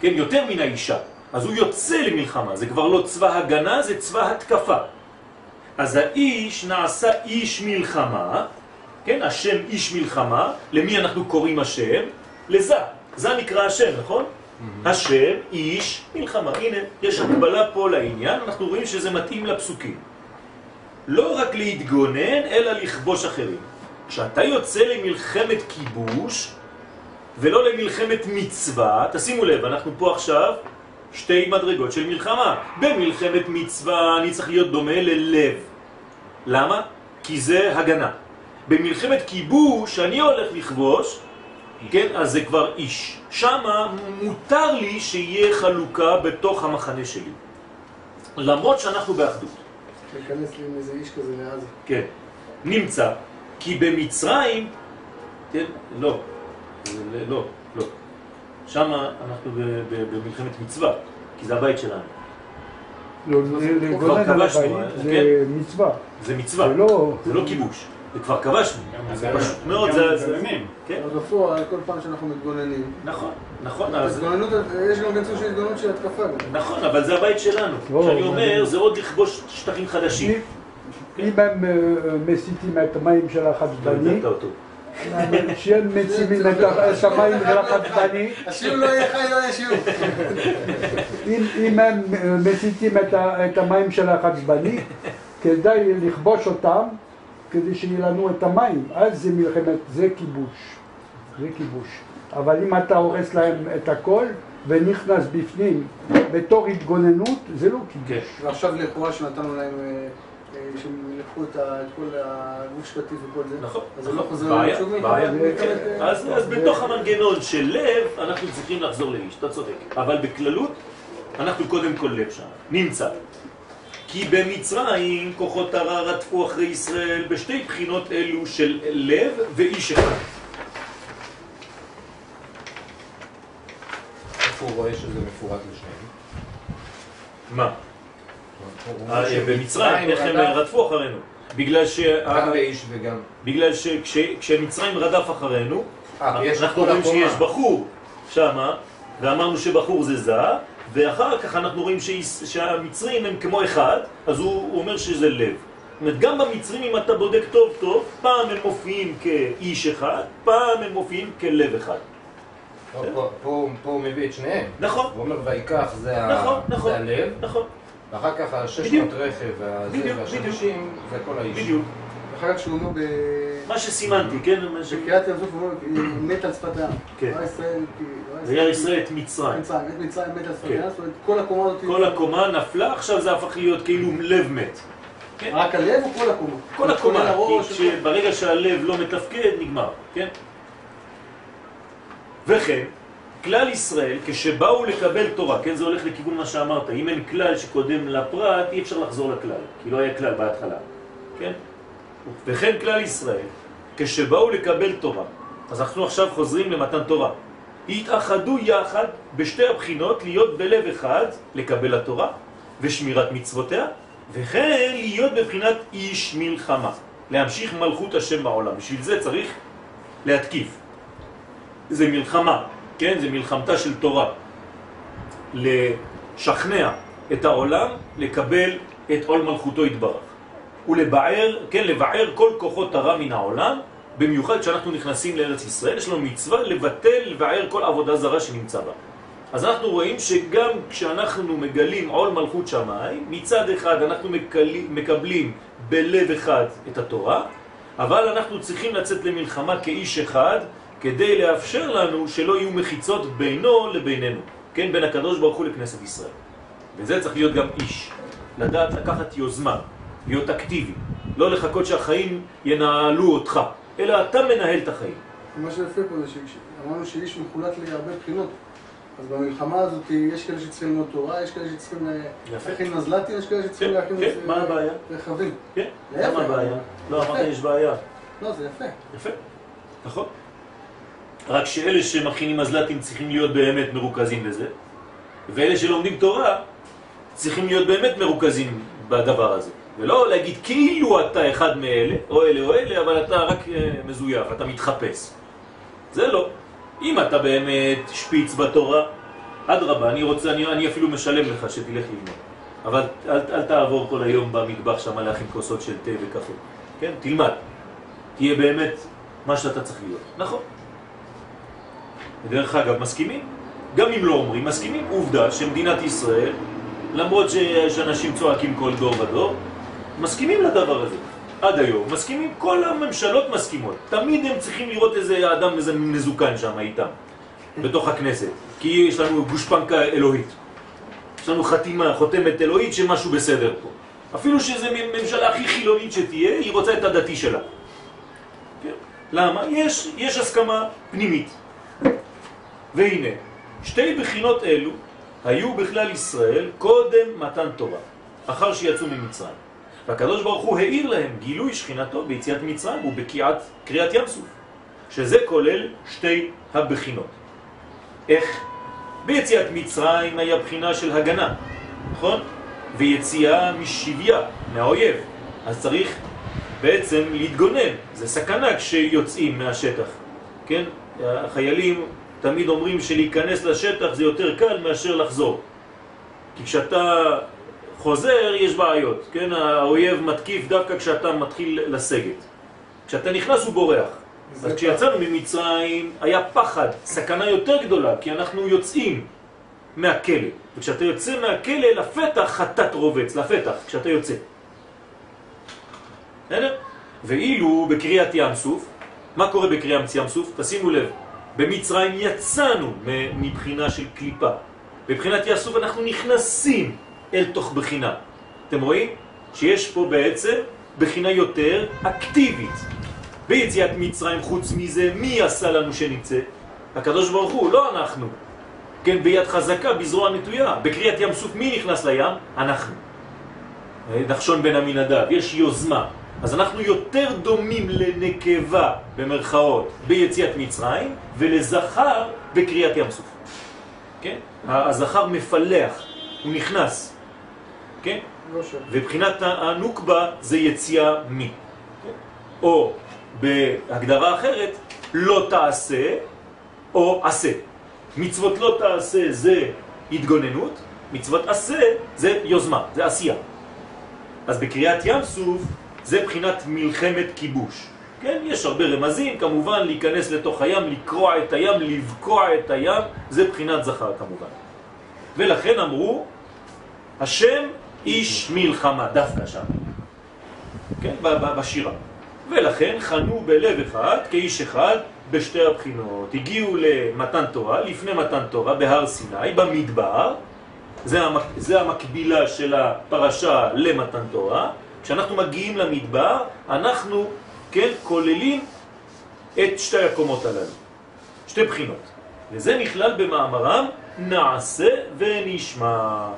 כן, יותר מן האישה. אז הוא יוצא למלחמה, זה כבר לא צבא הגנה, זה צבא התקפה. אז האיש נעשה איש מלחמה, כן, השם איש מלחמה, למי אנחנו קוראים השם? לזה, זה נקרא השם, נכון? השם איש מלחמה. הנה, יש הקבלה פה לעניין, אנחנו רואים שזה מתאים לפסוקים. לא רק להתגונן, אלא לכבוש אחרים. כשאתה יוצא למלחמת כיבוש, ולא למלחמת מצווה, תשימו לב, אנחנו פה עכשיו שתי מדרגות של מלחמה. במלחמת מצווה אני צריך להיות דומה ללב. למה? כי זה הגנה. במלחמת כיבוש אני הולך לכבוש, כן, אז זה כבר איש. שמה מותר לי שיהיה חלוקה בתוך המחנה שלי. למרות שאנחנו באחדות. להיכנס לי עם איזה איש כזה לעזה. כן. נמצא. כי במצרים, כן, לא, זה לא, לא. שם אנחנו במלחמת מצווה, כי זה הבית שלנו. לא, הבית כן? זה מצווה. זה מצווה, זה לא... זה לא כיבוש, זה כבר כבשנו. זה פשוט מאוד, זה... כן, אבל בפועל, כל פעם שאנחנו מתגוננים, נכון, נכון, אז... התגוננות, יש גם סוג של התגוננות של התקפה. נכון, אבל זה הבית שלנו. כשאני אומר, זה עוד לכבוש שטחים חדשים. אם- הם אה, מסיתים את המים של לא החצבני. שהם מציבים את המים של החצבני, השיעור לא יהיה חי, לא יהיה שיעור. אם, הם אה, מסיתים את המים של החצבני, כדאי לכבוש אותם כדי שיהיה לנו את המים, אז זה מלחמת, זה כיבוש, זה כיבוש. אבל אם אתה הורס להם את הכל ונכנס בפנים בתור התגוננות, זה לא כיבוש. כן. ועכשיו לכאורה שנתנו להם, אה, אה, שהם לקחו את כל הגוש קטיף וכל זה, נכון. אז זה לא חוזר בעיה, לשוב בעיה. מלחמת- כן. אז בתוך המנגנון של לב, אנחנו צריכים לחזור לאיש, אתה צודק. אבל בכללות, אנחנו קודם כל לב שם. נמצא. כי במצרים כוחות הרע רדפו אחרי ישראל בשתי בחינות אלו של לב ואיש אחד. איפה הוא רואה שזה מפורט לשניהם? מה? אה, במצרים, איך הם רדפו אחרינו? בגלל ש... גם באיש וגם... בגלל שכשמצרים רדף אחרינו, אה, אנחנו רואים. שיש בחור שמה, ואמרנו שבחור זה זה, ואחר כך אנחנו רואים שהמצרים הם כמו אחד, אז הוא, הוא אומר שזה לב. זאת אומרת, גם במצרים, אם אתה בודק טוב טוב, פעם הם מופיעים כאיש אחד, פעם הם מופיעים כלב אחד. פה- פה- פה פה הוא מביא את שניהם. נכון, הוא אומר ויקח זה ה- נכון, נכון. זה הלב, נכון, ואחר כך בדיוק. ה-600 רכב והזה בדיוק, והשלושים זה כל האיש. בדיוק. אחר כך שהוא אומר ב... מה שסימנתי, כן? בקריאת ים סוף הוא מת על שפת הים. כן. וירא ישראל את מצרים. מצרים, מת מצרים, מת על שפת כן. הים, זאת אומרת, כל הקומה הזאת... כל הקומה נפלה, עכשיו זה הפך להיות כאילו לב מת. רק הלב או כל הקומה? כל הקומה, כי כשברגע שהלב לא מתפקד, נגמר, כן? וכן, כלל ישראל, כשבאו לקבל תורה, כן, זה הולך לכיוון מה שאמרת, אם אין כלל שקודם לפרט, אי אפשר לחזור לכלל, כי לא היה כלל בהתחלה, כן? וכן כלל ישראל, כשבאו לקבל תורה, אז אנחנו עכשיו חוזרים למתן תורה, התאחדו יחד בשתי הבחינות להיות בלב אחד, לקבל התורה ושמירת מצוותיה, וכן להיות בבחינת איש מלחמה, להמשיך מלכות השם בעולם. בשביל זה צריך להתקיף. זה מלחמה, כן? זה מלחמתה של תורה. לשכנע את העולם לקבל את עול מלכותו יתברך. ולבער, כן, לבער כל כוחות הרע מן העולם, במיוחד כשאנחנו נכנסים לארץ ישראל, יש לנו מצווה לבטל, לבער כל עבודה זרה שנמצא בה. אז אנחנו רואים שגם כשאנחנו מגלים עול מלכות שמיים, מצד אחד אנחנו מקלים, מקבלים בלב אחד את התורה, אבל אנחנו צריכים לצאת למלחמה כאיש אחד כדי לאפשר לנו שלא יהיו מחיצות בינו לבינינו, כן, בין הקדוש ברוך הוא לכנסת ישראל. וזה צריך להיות גם איש, לדעת לקחת יוזמה, להיות אקטיבי, לא לחכות שהחיים ינהלו אותך, אלא אתה מנהל את החיים. מה שיפה פה זה שאמרנו שאיש מחולק להרבה בחינות. אז במלחמה הזאת יש כאלה שצריכים ללמוד תורה, יש כאלה שצריכים. להכין מזל"טים, יש כאלה שצריכים כן, להכין כן, מה הבעיה? רכבים. כן. למה הבעיה? לא, יפה. אמרתי יש בעיה. לא, זה יפה. יפה, נכון. רק שאלה שמכינים מזל"טים צריכים להיות באמת מרוכזים בזה, ואלה שלומדים תורה צריכים להיות באמת מרוכזים בדבר הזה. ולא להגיד כאילו אתה אחד מאלה, או אלה או אלה, אבל אתה רק אה, מזויף, אתה מתחפש. זה לא. אם אתה באמת שפיץ בתורה, אדרבה, אני רוצה, אני, אני אפילו משלם לך שתלך ללמוד. אבל אל, אל תעבור כל היום במטבח שם להכין כוסות של תה וקפה. כן? תלמד. תהיה באמת מה שאתה צריך להיות. נכון. ודרך אגב, מסכימים? גם אם לא אומרים, מסכימים. עובדה שמדינת ישראל, למרות שיש אנשים צועקים כל דור ודור, מסכימים לדבר הזה. עד היום מסכימים, כל הממשלות מסכימות. תמיד הם צריכים לראות איזה אדם, איזה מזוקן שם איתם, בתוך הכנסת. כי יש לנו גושפנקה אלוהית. יש לנו חתימה, חותמת אלוהית שמשהו בסדר פה. אפילו שזו ממשלה הכי חילונית שתהיה, היא רוצה את הדתי שלה. כן? למה? יש, יש הסכמה פנימית. והנה, שתי בחינות אלו היו בכלל ישראל קודם מתן תורה, אחר שיצאו ממצרים. והקדוש ברוך הוא העיר להם גילוי שכינתו ביציאת מצרים ובקיעת קריאת ים סוף, שזה כולל שתי הבחינות. איך? ביציאת מצרים היה בחינה של הגנה, נכון? ויציאה משביה, מהאויב. אז צריך בעצם להתגונן, זה סכנה כשיוצאים מהשטח, כן? החיילים תמיד אומרים שלהיכנס לשטח זה יותר קל מאשר לחזור. כי כשאתה חוזר יש בעיות, כן? האויב מתקיף דווקא כשאתה מתחיל לסגת. כשאתה נכנס הוא בורח. אז כשיצאנו ממצרים היה פחד, סכנה יותר גדולה, כי אנחנו יוצאים מהכלא. וכשאתה יוצא מהכלא לפתח חטאת רובץ, לפתח, כשאתה יוצא. בסדר? ואילו בקריאת ים סוף, מה קורה בקריאת ים סוף? תשימו לב, במצרים יצאנו מבחינה של קליפה. בבחינת ים סוף אנחנו נכנסים אל תוך בחינה. אתם רואים? שיש פה בעצם בחינה יותר אקטיבית. ביציאת מצרים חוץ מזה, מי עשה לנו שנצא? הקדוש ברוך הוא, לא אנחנו. כן, ביד חזקה, בזרוע נטויה. בקריאת ים סוף מי נכנס לים? אנחנו. נחשון בן אמינדב, יש יוזמה. אז אנחנו יותר דומים לנקבה, במרכאות, ביציאת מצרים, ולזכר בקריאת ים סוף. כן? הזכר מפלח, הוא נכנס. כן? לא. ובחינת הנוקבה זה יציאה מי. או בהגדרה אחרת, לא תעשה או עשה. מצוות לא תעשה זה התגוננות, מצוות עשה זה יוזמה, זה עשייה. אז בקריאת ים סוף זה בחינת מלחמת כיבוש. כן, יש הרבה רמזים, כמובן להיכנס לתוך הים, לקרוע את הים, לבקוע את הים, זה בחינת זכר כמובן. ולכן אמרו, השם איש מלחמה, דווקא שם. כן, בשירה. ולכן חנו בלב אחד, כאיש אחד, בשתי הבחינות. הגיעו למתן תורה, לפני מתן תורה, בהר סיני, במדבר, זה, המק... זה המקבילה של הפרשה למתן תורה. כשאנחנו מגיעים למדבר, אנחנו, כן, כוללים את שתי הקומות הללו. שתי בחינות. וזה נכלל במאמרם נעשה ונשמע.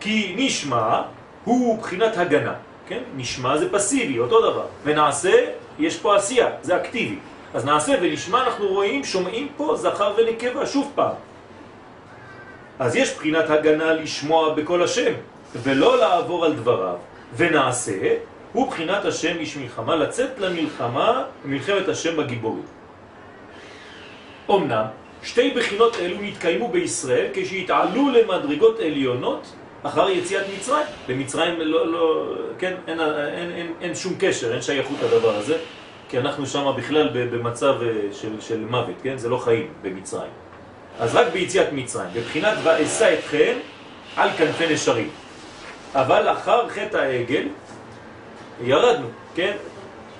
כי נשמע הוא בחינת הגנה, כן? נשמע זה פסיבי, אותו דבר. ונעשה, יש פה עשייה, זה אקטיבי. אז נעשה ונשמע, אנחנו רואים, שומעים פה זכר ונקבה, שוב פעם. אז יש בחינת הגנה לשמוע בכל השם, ולא לעבור על דבריו. ונעשה, הוא בחינת השם איש מלחמה, לצאת למלחמה, מלחמת השם בגיבורים. אמנם, שתי בחינות אלו נתקיימו בישראל כשהתעלו למדרגות עליונות אחר יציאת מצרים. במצרים לא, לא, כן, אין, אין, אין, אין שום קשר, אין שייכות לדבר הזה, כי אנחנו שם בכלל במצב אה, של, של מוות, כן? זה לא חיים במצרים. אז רק ביציאת מצרים, בבחינת ואשא אתכם על כנפי נשרים. אבל אחר חטא העגל, ירדנו, כן?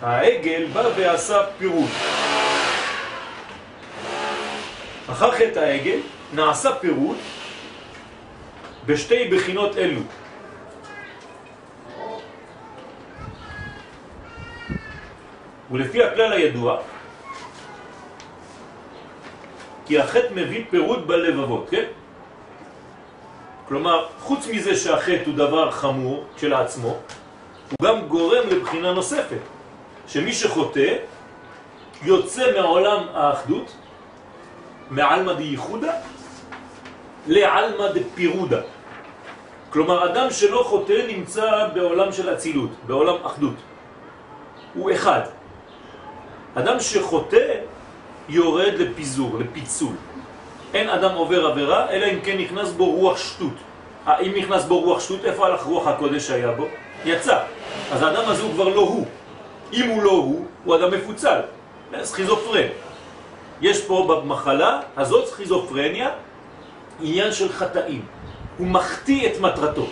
העגל בא ועשה פירוט. אחר חטא העגל נעשה פירוט בשתי בחינות אלו. ולפי הכלל הידוע, כי החטא מביא פירוט בלבבות, כן? כלומר, חוץ מזה שהחטא הוא דבר חמור כשלעצמו, הוא גם גורם לבחינה נוספת, שמי שחוטא יוצא מעולם האחדות, מעלמא דייחודה, לעלמא דפירודה. כלומר, אדם שלא חוטא נמצא בעולם של אצילות, בעולם אחדות. הוא אחד. אדם שחוטא יורד לפיזור, לפיצול. אין אדם עובר עבירה, אלא אם כן נכנס בו רוח שטות. אם נכנס בו רוח שטות, איפה הלך רוח הקודש שהיה בו? יצא. אז האדם הזה הוא כבר לא הוא. אם הוא לא הוא, הוא אדם מפוצל. סכיזופרן. יש פה במחלה הזאת סכיזופרניה עניין של חטאים. הוא מחטיא את מטרתו.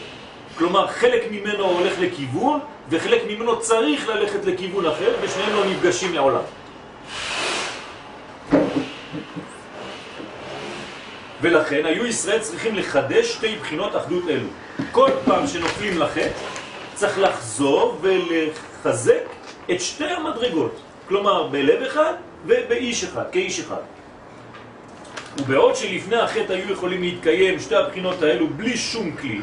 כלומר, חלק ממנו הולך לכיוון, וחלק ממנו צריך ללכת לכיוון אחר, ושניהם לא נפגשים לעולם. ולכן היו ישראל צריכים לחדש שתי בחינות אחדות אלו. כל פעם שנופלים לחטא, צריך לחזור ולחזק את שתי המדרגות. כלומר, בלב אחד ובאיש אחד, כאיש אחד. ובעוד שלפני החטא היו יכולים להתקיים שתי הבחינות האלו בלי שום כלי,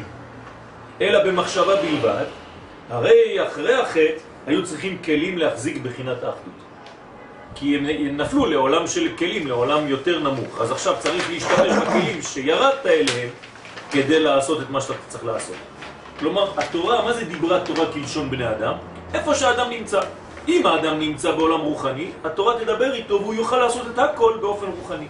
אלא במחשבה בלבד, הרי אחרי החטא היו צריכים כלים להחזיק בחינת האחדות. כי הם נפלו לעולם של כלים, לעולם יותר נמוך. אז עכשיו צריך להשתמש בכלים שירדת אליהם כדי לעשות את מה שאתה צריך לעשות. כלומר, התורה, מה זה דיברה תורה כלשון בני אדם? איפה שהאדם נמצא. אם האדם נמצא בעולם רוחני, התורה תדבר איתו והוא יוכל לעשות את הכל באופן רוחני.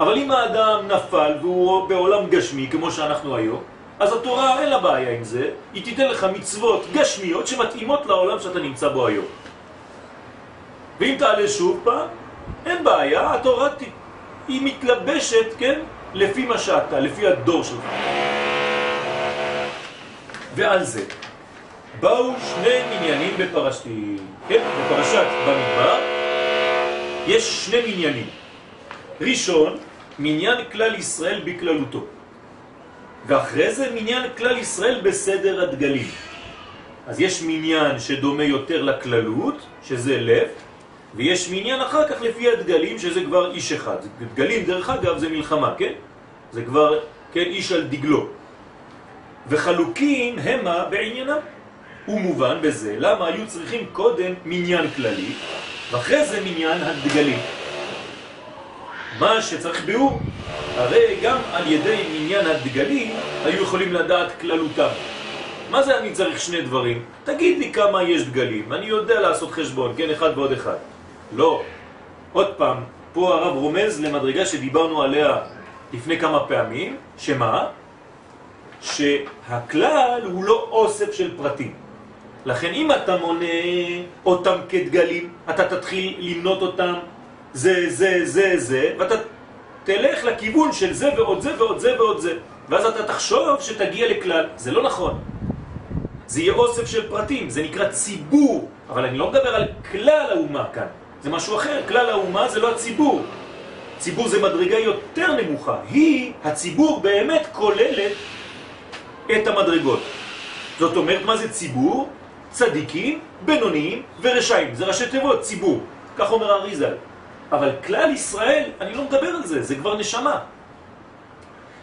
אבל אם האדם נפל והוא בעולם גשמי, כמו שאנחנו היום, אז התורה אין לה בעיה עם זה, היא תיתן לך מצוות גשמיות שמתאימות לעולם שאתה נמצא בו היום. ואם תעלה שוב פעם, אין בעיה, התורה היא מתלבשת, כן, לפי מה שאתה, לפי הדור שלך. ועל זה באו שני מניינים בפרשתי, כן, בפרשת במדבר יש שני מניינים. ראשון, מניין כלל ישראל בכללותו. ואחרי זה מניין כלל ישראל בסדר הדגלים. אז יש מניין שדומה יותר לכללות, שזה לב, ויש מניין אחר כך לפי הדגלים, שזה כבר איש אחד. דגלים, דרך אגב, זה מלחמה, כן? זה כבר, כן, איש על דגלו. וחלוקים המה בעניינם. הוא מובן בזה למה היו צריכים קודם מניין כללי, ואחרי זה מניין הדגלים. מה שצריך ביאור, הרי גם על ידי מניין הדגלים היו יכולים לדעת כללותם. מה זה אני צריך שני דברים? תגיד לי כמה יש דגלים, אני יודע לעשות חשבון, כן, אחד ועוד אחד. לא. עוד פעם, פה הרב רומז למדרגה שדיברנו עליה לפני כמה פעמים, שמה? שהכלל הוא לא אוסף של פרטים. לכן אם אתה מונה אותם כדגלים, אתה תתחיל למנות אותם זה, זה, זה, זה, ואתה תלך לכיוון של זה ועוד זה ועוד זה ועוד זה, ואז אתה תחשוב שתגיע לכלל. זה לא נכון. זה יהיה אוסף של פרטים, זה נקרא ציבור, אבל אני לא מדבר על כלל האומה כאן. זה משהו אחר, כלל האומה זה לא הציבור. ציבור זה מדרגה יותר נמוכה. היא, הציבור באמת כוללת את המדרגות. זאת אומרת, מה זה ציבור? צדיקים, בינוניים ורשעים. זה ראשי תיבות, ציבור. כך אומר אריזל. אבל כלל ישראל, אני לא מדבר על זה, זה כבר נשמה.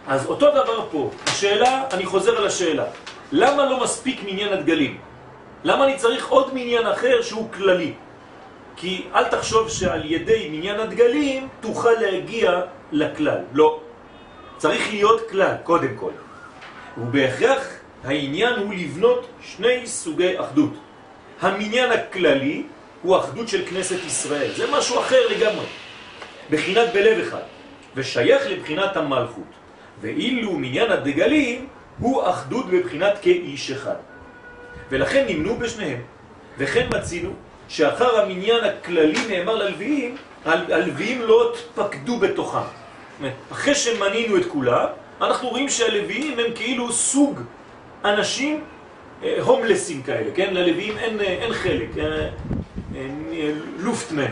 אז אותו דבר פה. השאלה, אני חוזר על השאלה. למה לא מספיק מניין הדגלים? למה אני צריך עוד מניין אחר שהוא כללי? כי אל תחשוב שעל ידי מניין הדגלים תוכל להגיע לכלל. לא. צריך להיות כלל, קודם כל. ובהכרח העניין הוא לבנות שני סוגי אחדות. המניין הכללי הוא אחדות של כנסת ישראל. זה משהו אחר לגמרי. בחינת בלב אחד, ושייך לבחינת המלכות. ואילו מניין הדגלים הוא אחדות בבחינת כאיש אחד. ולכן נמנו בשניהם. וכן מצינו שאחר המניין הכללי נאמר ללוויים, הלוויים לא תפקדו בתוכם. אחרי שמנינו את כולם, אנחנו רואים שהלוויים הם כאילו סוג אנשים אה, הומלסים כאלה, כן? ללוויים אין, אה, אין חלק, אה, לופטמן,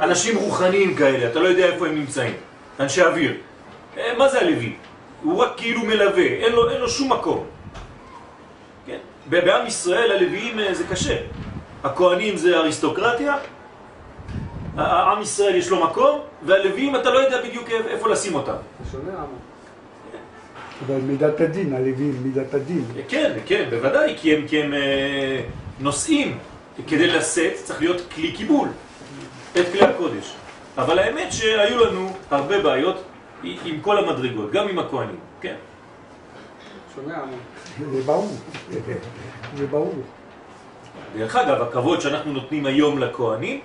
אנשים רוחניים כאלה, אתה לא יודע איפה הם נמצאים, אנשי אוויר. אה, מה זה הלוי? הוא רק כאילו מלווה, אין לו, אין לו שום מקום. כן? בעם ישראל הלוויים אה, זה קשה. הכהנים זה אריסטוקרטיה, ה- עם ישראל יש לו מקום, והלוויים אתה לא יודע בדיוק איפה- לשים אותם. אבל מידת הדין, הלווים, מידת הדין. כן, כן, בוודאי, כי הם, כי הם אה, נושאים. כדי לשאת צריך להיות כלי קיבול, את כלי הקודש. אבל האמת שהיו לנו הרבה בעיות עם כל המדרגות, גם עם הכהנים, כן. עמו. זה ברור. זה ברור. דרך אגב, הכבוד שאנחנו נותנים היום לכהנים,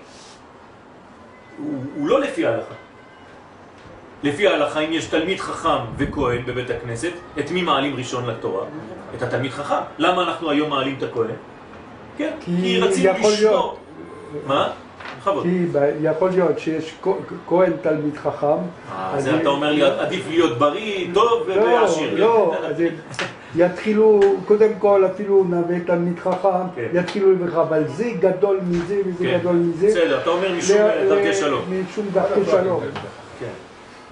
הוא, הוא לא לפי ההלכה. לפי ההלכה, אם יש תלמיד חכם וכהן בבית הכנסת, את מי מעלים ראשון לתורה? את התלמיד חכם. למה אנחנו היום מעלים את הכהן? כן, כי רצינו לשמור. מה? בכבוד. כי יכול להיות שיש כהן תלמיד חכם. אה, אז זה אתה אומר לי, עדיף להיות בריא, טוב לא, ועשיר. לא, אז יתחילו, קודם כל אפילו נווה תלמיד חכם, כן. יתחילו לברך, אבל זה גדול מזה וזה כן. גדול מזה. בסדר, אתה אומר משום דרכי שלום. משום דרכי שלום.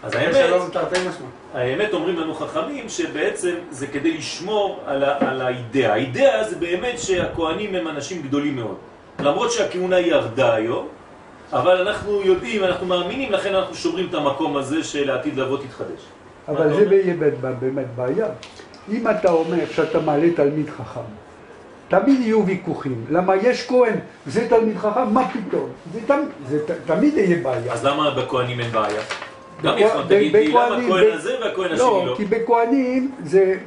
אז שלום האמת, תרתי משמע. האמת אומרים לנו חכמים שבעצם זה כדי לשמור על, ה, על האידאה. האידאה זה באמת שהכוהנים הם אנשים גדולים מאוד. למרות שהכהונה ירדה היום, אבל אנחנו יודעים, אנחנו מאמינים, לכן אנחנו שומרים את המקום הזה שלעתיד לבוא תתחדש. אבל זה אומר? באמת, באמת בעיה. אם אתה אומר שאתה מעלה תלמיד חכם, תמיד יהיו ויכוחים. למה יש כהן, זה תלמיד חכם, מה פתאום? זה, תמיד, זה ת- תמיד יהיה בעיה. אז למה בכהנים אין בעיה? גם יכול, תגיד לי למה הכהן הזה והכהן השני לא, לא? כי בכהנים זה,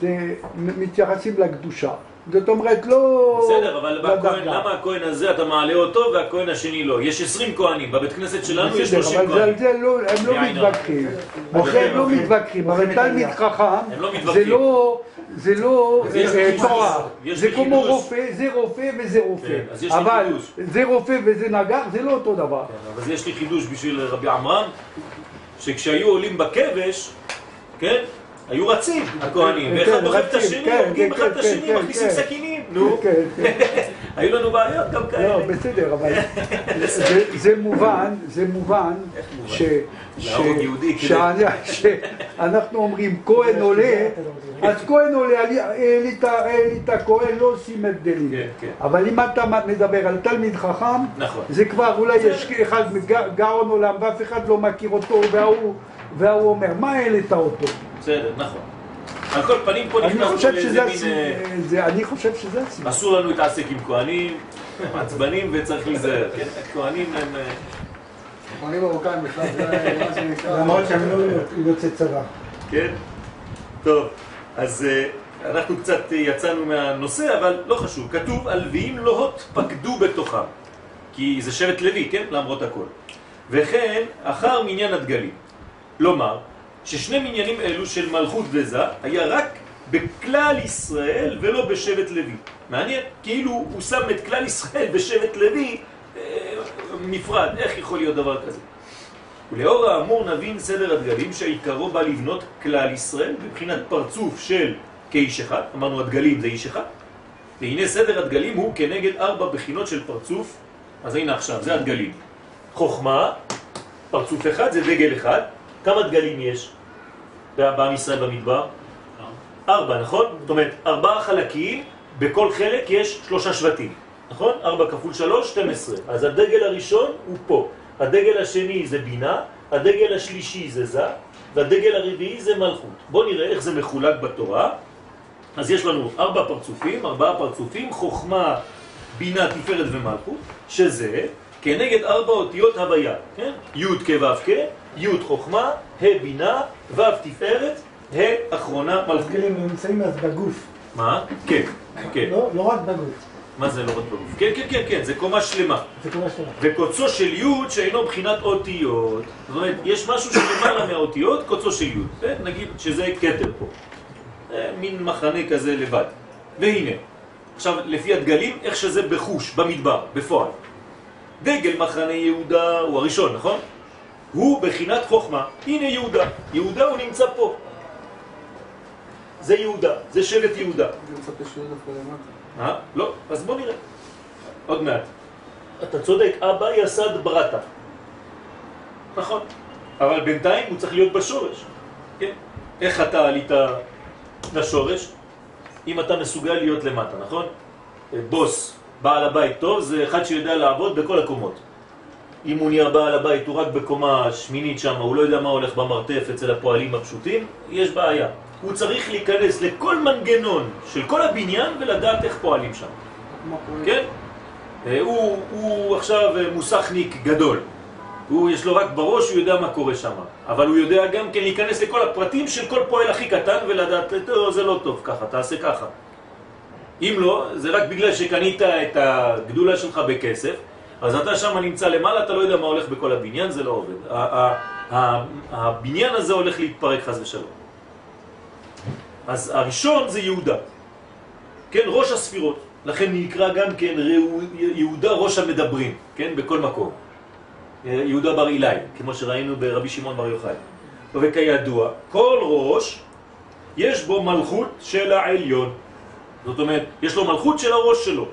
זה מתייחסים לקדושה. זאת אומרת, לא... בסדר, אבל בכהן. למה הכהן הזה אתה מעלה אותו והכהן השני לא? יש 20 כהנים, בבית כנסת שלנו יש בסדר, 30 אבל זה- על כהנים. זה לא, הם לא מתווכחים. אחרי לא. מתווכחים, אבל תלמיד חכם, הם לא זה. לא, זה לא אה. תורה, זה כמו. רופא, זה רופא וזה רופא, כן, אבל. זה רופא וזה נגר, זה לא אותו דבר. כן, אבל יש לי חידוש בשביל רבי עמרם, שכשהיו עולים בכבש, כן, היו רצים הכהנים, כן, ואחד כן, דוחף את השני, כן, הורגים כן, אחד את כן, השני, כן, מכניסים כן. סכינים, נו. כן, כן. היו לנו בעיות גם לא, כאלה. בסדר, אבל זה- מובן, זה מובן שאנחנו אומרים כהן עולה, אז כהן עולה, העלית העלית כהן, לא עושים הבדלים. כן, כן. אבל אם אתה מדבר על תלמיד חכם, נכון. זה כבר אולי יש אחד גאון עולם ואף אחד לא מכיר אותו וההוא אומר, מה העלית אותו? בסדר, נכון. על כל פנים פה אני נכנסנו חושב לאיזה מין... אה, אני חושב שזה הסיבה. אסור לנו להתעסק עם כהנים, עצבנים וצריך להיזהר. כן, כהנים הם... אה, כהנים מרוקאים בכלל, זה מה שנקרא. למרות שהם לא יוצאי צבא. כן? טוב, אז אה, אנחנו קצת יצאנו מהנושא, אבל לא חשוב. כתוב, הלוויים לוהות פקדו בתוכם. כי זה שבט לוי, כן? למרות הכל. וכן, אחר מניין הדגלים. לומר, ששני מניינים אלו של מלכות וזה היה רק בכלל ישראל ולא בשבט לוי. מעניין, כאילו הוא שם את כלל ישראל בשבט לוי אה, נפרד. איך יכול להיות דבר כזה? ולאור האמור נבין סדר הדגלים שעיקרו בא לבנות כלל ישראל מבחינת פרצוף של כאיש אחד, אמרנו הדגלים זה איש אחד, והנה סדר הדגלים הוא כנגד ארבע בחינות של פרצוף, אז הנה עכשיו, זה הדגלים. חוכמה, פרצוף אחד זה דגל אחד, כמה דגלים יש בעם ישראל במדבר? ארבע, נכון? זאת אומרת, ארבעה חלקים, בכל חלק יש שלושה שבטים, נכון? ארבע כפול שלוש, 12. אז הדגל הראשון הוא פה. הדגל השני זה בינה, הדגל השלישי זה זה, והדגל הרביעי זה מלכות. בואו נראה איך זה מחולק בתורה. אז יש לנו ארבע פרצופים, ארבעה פרצופים, חוכמה, בינה, תפארת ומלכות, שזה כנגד ארבע אותיות הוויה, כן? י' כ' ו' כ', י' חוכמה, ה' בינה, ו' תפארת, ה' אחרונה מלכות. הדגלים נמצאים אז בגוף. מה? כן, כן. לא לא רק בגוף. מה זה לא רק בגוף? כן, כן, כן, כן, זה קומה שלמה. זה כל מה שלך. וקוצו של י' שאינו בחינת אותיות. זאת אומרת, יש משהו שלמעלה מהאותיות, קוצו של י'. נגיד שזה כתר פה. מין מחנה כזה לבד. והנה, עכשיו, לפי הדגלים, איך שזה בחוש, במדבר, בפועל. דגל מחנה יהודה הוא הראשון, נכון? הוא בחינת חוכמה. הנה יהודה. יהודה הוא נמצא פה. זה יהודה, זה שבט יהודה. אה? לא, אז בוא נראה. עוד מעט. אתה צודק, אבא יסד ברטה. נכון. אבל בינתיים הוא צריך להיות בשורש. כן? איך אתה עלית לשורש? אם אתה מסוגל להיות למטה, נכון? בוס, בעל הבית טוב, זה אחד שיודע לעבוד בכל הקומות. אם הוא נהיה בעל הבית, הוא רק בקומה שמינית שם, הוא לא יודע מה הולך במרתף אצל הפועלים הפשוטים, יש בעיה. הוא צריך להיכנס לכל מנגנון של כל הבניין ולדעת איך פועלים שם. כן? אה, הוא, הוא עכשיו אה, מוסכניק גדול. הוא, יש לו רק בראש, הוא יודע מה קורה שם. אבל הוא יודע גם כן להיכנס לכל הפרטים של כל פועל הכי קטן ולדעת, "טוב, זה לא טוב ככה, תעשה ככה. אם לא, זה רק בגלל שקנית את הגדולה שלך בכסף, אז אתה שם נמצא למעלה, אתה לא יודע מה הולך בכל הבניין, זה לא עובד. הבניין הזה הולך להתפרק חס ושלום. אז הראשון זה יהודה. כן, ראש הספירות. לכן נקרא גם כן יהודה ראש המדברים, כן, בכל מקום. יהודה בר אילאי, כמו שראינו ברבי שמעון בר יוחאי. וכידוע, כל ראש יש בו מלכות של העליון. זאת אומרת, יש לו מלכות של הראש שלו.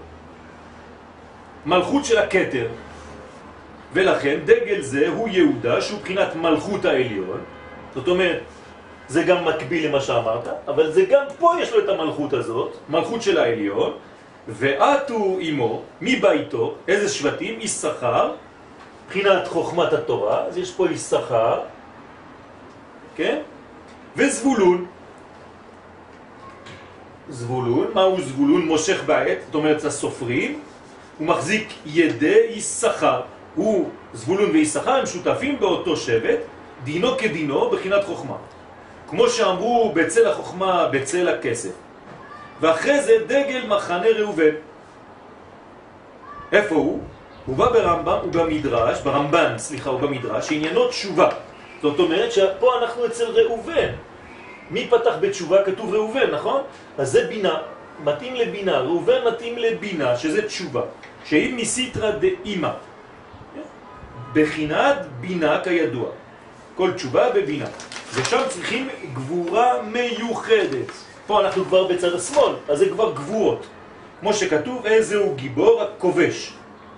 מלכות של הכתר. ולכן דגל זה הוא יהודה שהוא בחינת מלכות העליון. זאת אומרת, זה גם מקביל למה שאמרת, אבל זה גם פה יש לו את המלכות הזאת, מלכות של העליון, ועטו עמו, מי בא איתו? איזה שבטים? יששכר, מבחינת חוכמת התורה, אז יש פה יששכר, כן? וזבולון. זבולון, מהו זבולון? מושך בעת, זאת אומרת הסופרים, הוא מחזיק ידי יששכר. הוא, זבולון ויששכר, הם שותפים באותו שבט, דינו כדינו בחינת חוכמה. כמו שאמרו בצל החוכמה, בצל הכסף. ואחרי זה דגל מחנה ראובן. איפה הוא? הוא בא ברמב"ם, הוא במדרש, ברמב"ן, סליחה, הוא במדרש, שעניינו תשובה. זאת אומרת שפה אנחנו אצל ראובן. מי פתח בתשובה? כתוב ראובן, נכון? אז זה בינה, מתאים לבינה, ראובן מתאים לבינה, שזה תשובה, שהיא מסיטרא דאימא. בחינת בינה כידוע. כל תשובה בבינה. ושם צריכים גבורה מיוחדת. פה אנחנו כבר בצד השמאל, אז זה כבר גבורות. כמו שכתוב, איזה הוא גיבור הכובש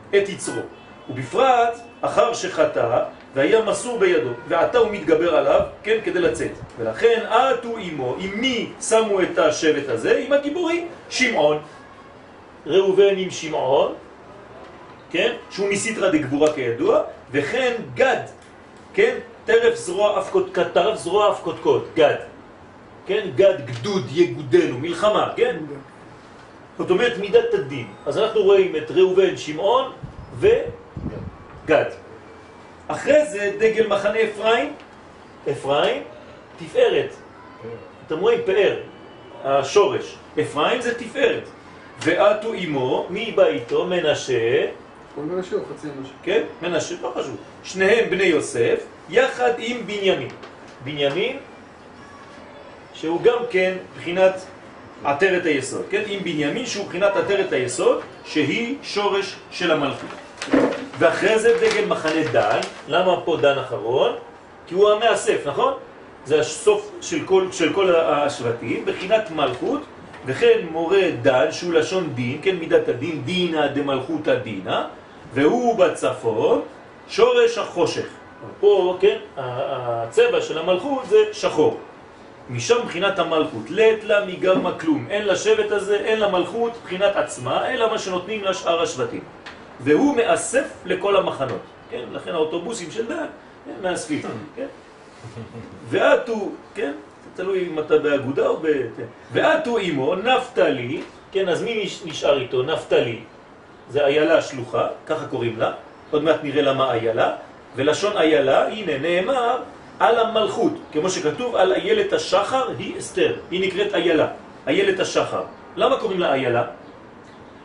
את יצרו. ובפרט, אחר שחטא, והיה מסור בידו, ועתה הוא מתגבר עליו, כן, כדי לצאת. ולכן, עטו עמו, עם מי שמו את השבט הזה? עם הגיבורים, שמעון. ראובן עם שמעון, כן, שהוא מסיטרא דגבורה כידוע, וכן גד, כן, טרף זרוע אף קודקוד, טרף זרוע אף קודקוד, גד. כן, גד גדוד יגודנו, מלחמה, כן? זאת אומרת מידת הדין. אז אנחנו רואים את ראובן, שמעון וגד. אחרי זה דגל מחנה אפרים, אפרים, תפארת. אתם רואים פאר, השורש. אפרים זה תפארת. ועטו עמו, מי בא איתו? מנשה, כל מיני שיעור, חצי משהו. כן? מנשה, לא חשוב. שניהם בני יוסף, יחד עם בנימין. בנימין, שהוא גם כן בחינת עטרת היסוד, כן? עם בנימין שהוא בחינת עטרת היסוד, שהיא שורש של המלכות. ואחרי זה דגל מחנה דן, למה פה דן אחרון? כי הוא המאסף, נכון? זה הסוף של כל, של כל השבטים, בחינת מלכות, וכן מורה דן, שהוא לשון דין, כן, מידת הדין, דינה דמלכותא דינה, והוא בצפון, שורש החושך. פה, כן, הצבע של המלכות זה שחור. משם בחינת המלכות, לית לה מגרמה כלום, אין לשבט הזה, אין למלכות בחינת עצמה, אלא מה שנותנים לשאר השבטים. והוא מאסף לכל המחנות, כן, לכן האוטובוסים של דן, כן, מאספים, כן. ועטו, כן, תלוי אם אתה באגודה או ב... כן. ועטו עמו נפתלי, כן, אז מי נש- נשאר איתו? נפתלי, זה איילה שלוחה, ככה קוראים לה, עוד מעט נראה למה איילה, ולשון איילה, הנה, נאמר על המלכות, כמו שכתוב על איילת השחר היא אסתר, היא נקראת איילה, איילת השחר. למה קוראים לה איילה?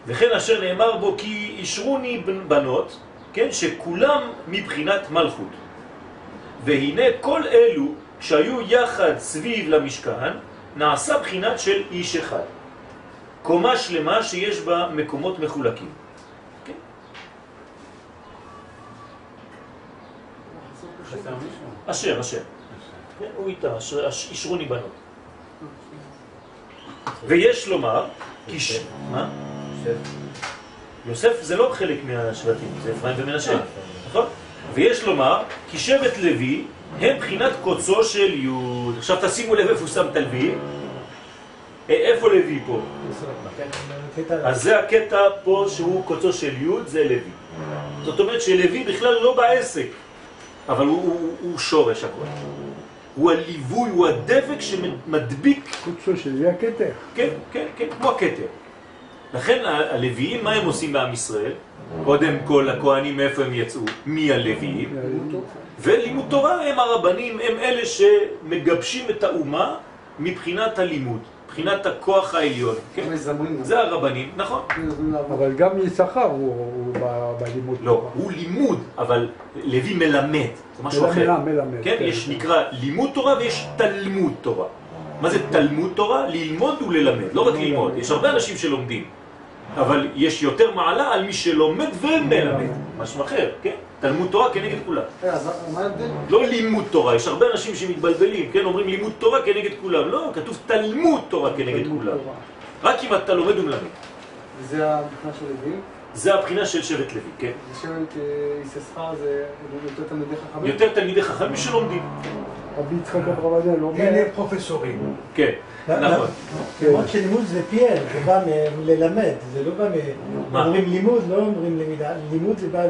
וכן אשר נאמר בו כי אישרוני בנות, כן, שכולם מבחינת מלכות. והנה כל אלו שהיו יחד סביב למשכן, נעשה בחינת של איש אחד. קומה שלמה שיש בה מקומות מחולקים. כן? אשר, אשר. כן, הוא איתה, אישרוני בנות. ויש לומר, כי ש... מה? יוסף זה לא חלק מהשבטים, זה אפרים ומנשה, נכון? ויש לומר, כי שבט לוי הם בחינת קוצו של יוד. עכשיו תשימו לב איפה הוא שם את הלוי. אה, איפה לוי פה? אז זה הקטע פה שהוא קוצו של יוד, זה לוי. זאת אומרת שלוי בכלל לא בעסק, אבל הוא, הוא, הוא שורש הכל. הוא הליווי, הוא הדבק שמדביק קוצו שלי הכתר. כן, כן, כן, כמו הכתר. לכן הלוויים, מה הם עושים בעם ישראל? קודם כל, הכהנים, מאיפה הם יצאו? מהלוויים. ולימוד תורה הם הרבנים, הם אלה שמגבשים את האומה מבחינת הלימוד, מבחינת הכוח העליון. כן? זה הרבנים, נכון. אבל גם יששכר הוא בלימוד לא. הוא לימוד, אבל לוי מלמד, זה משהו אחר. מלמד, כן, כן. יש נקרא לימוד תורה ויש תלמוד תורה. מה זה תלמוד תורה? ללמוד וללמד, לא רק ללמוד. יש הרבה אנשים שלומדים, אבל יש יותר מעלה על מי שלומד ומלמד. משהו אחר, כן? תלמוד תורה כנגד כולם. אז מה ההבדל? לא לימוד תורה, יש הרבה אנשים שמתבלבלים, כן? אומרים לימוד תורה כנגד כולם. לא, כתוב תלמוד תורה כנגד כולם. רק אם אתה לומד ומלמד. וזה הבחינה של לווים. זה הבחינה של שבט לוי, כן? ושבט אה, יששכר זה יותר תלמידי חכמים. יותר תלמידי חכמים שלומדים. רבי יצחק אברבנאל אומר, אלה פרופסורים. כן, נכון. למרות שלימוד זה פיאל, זה בא מ- ללמד, זה לא בא מ... מה? אומרים לימוד, לא אומרים למידה, לימוד זה בא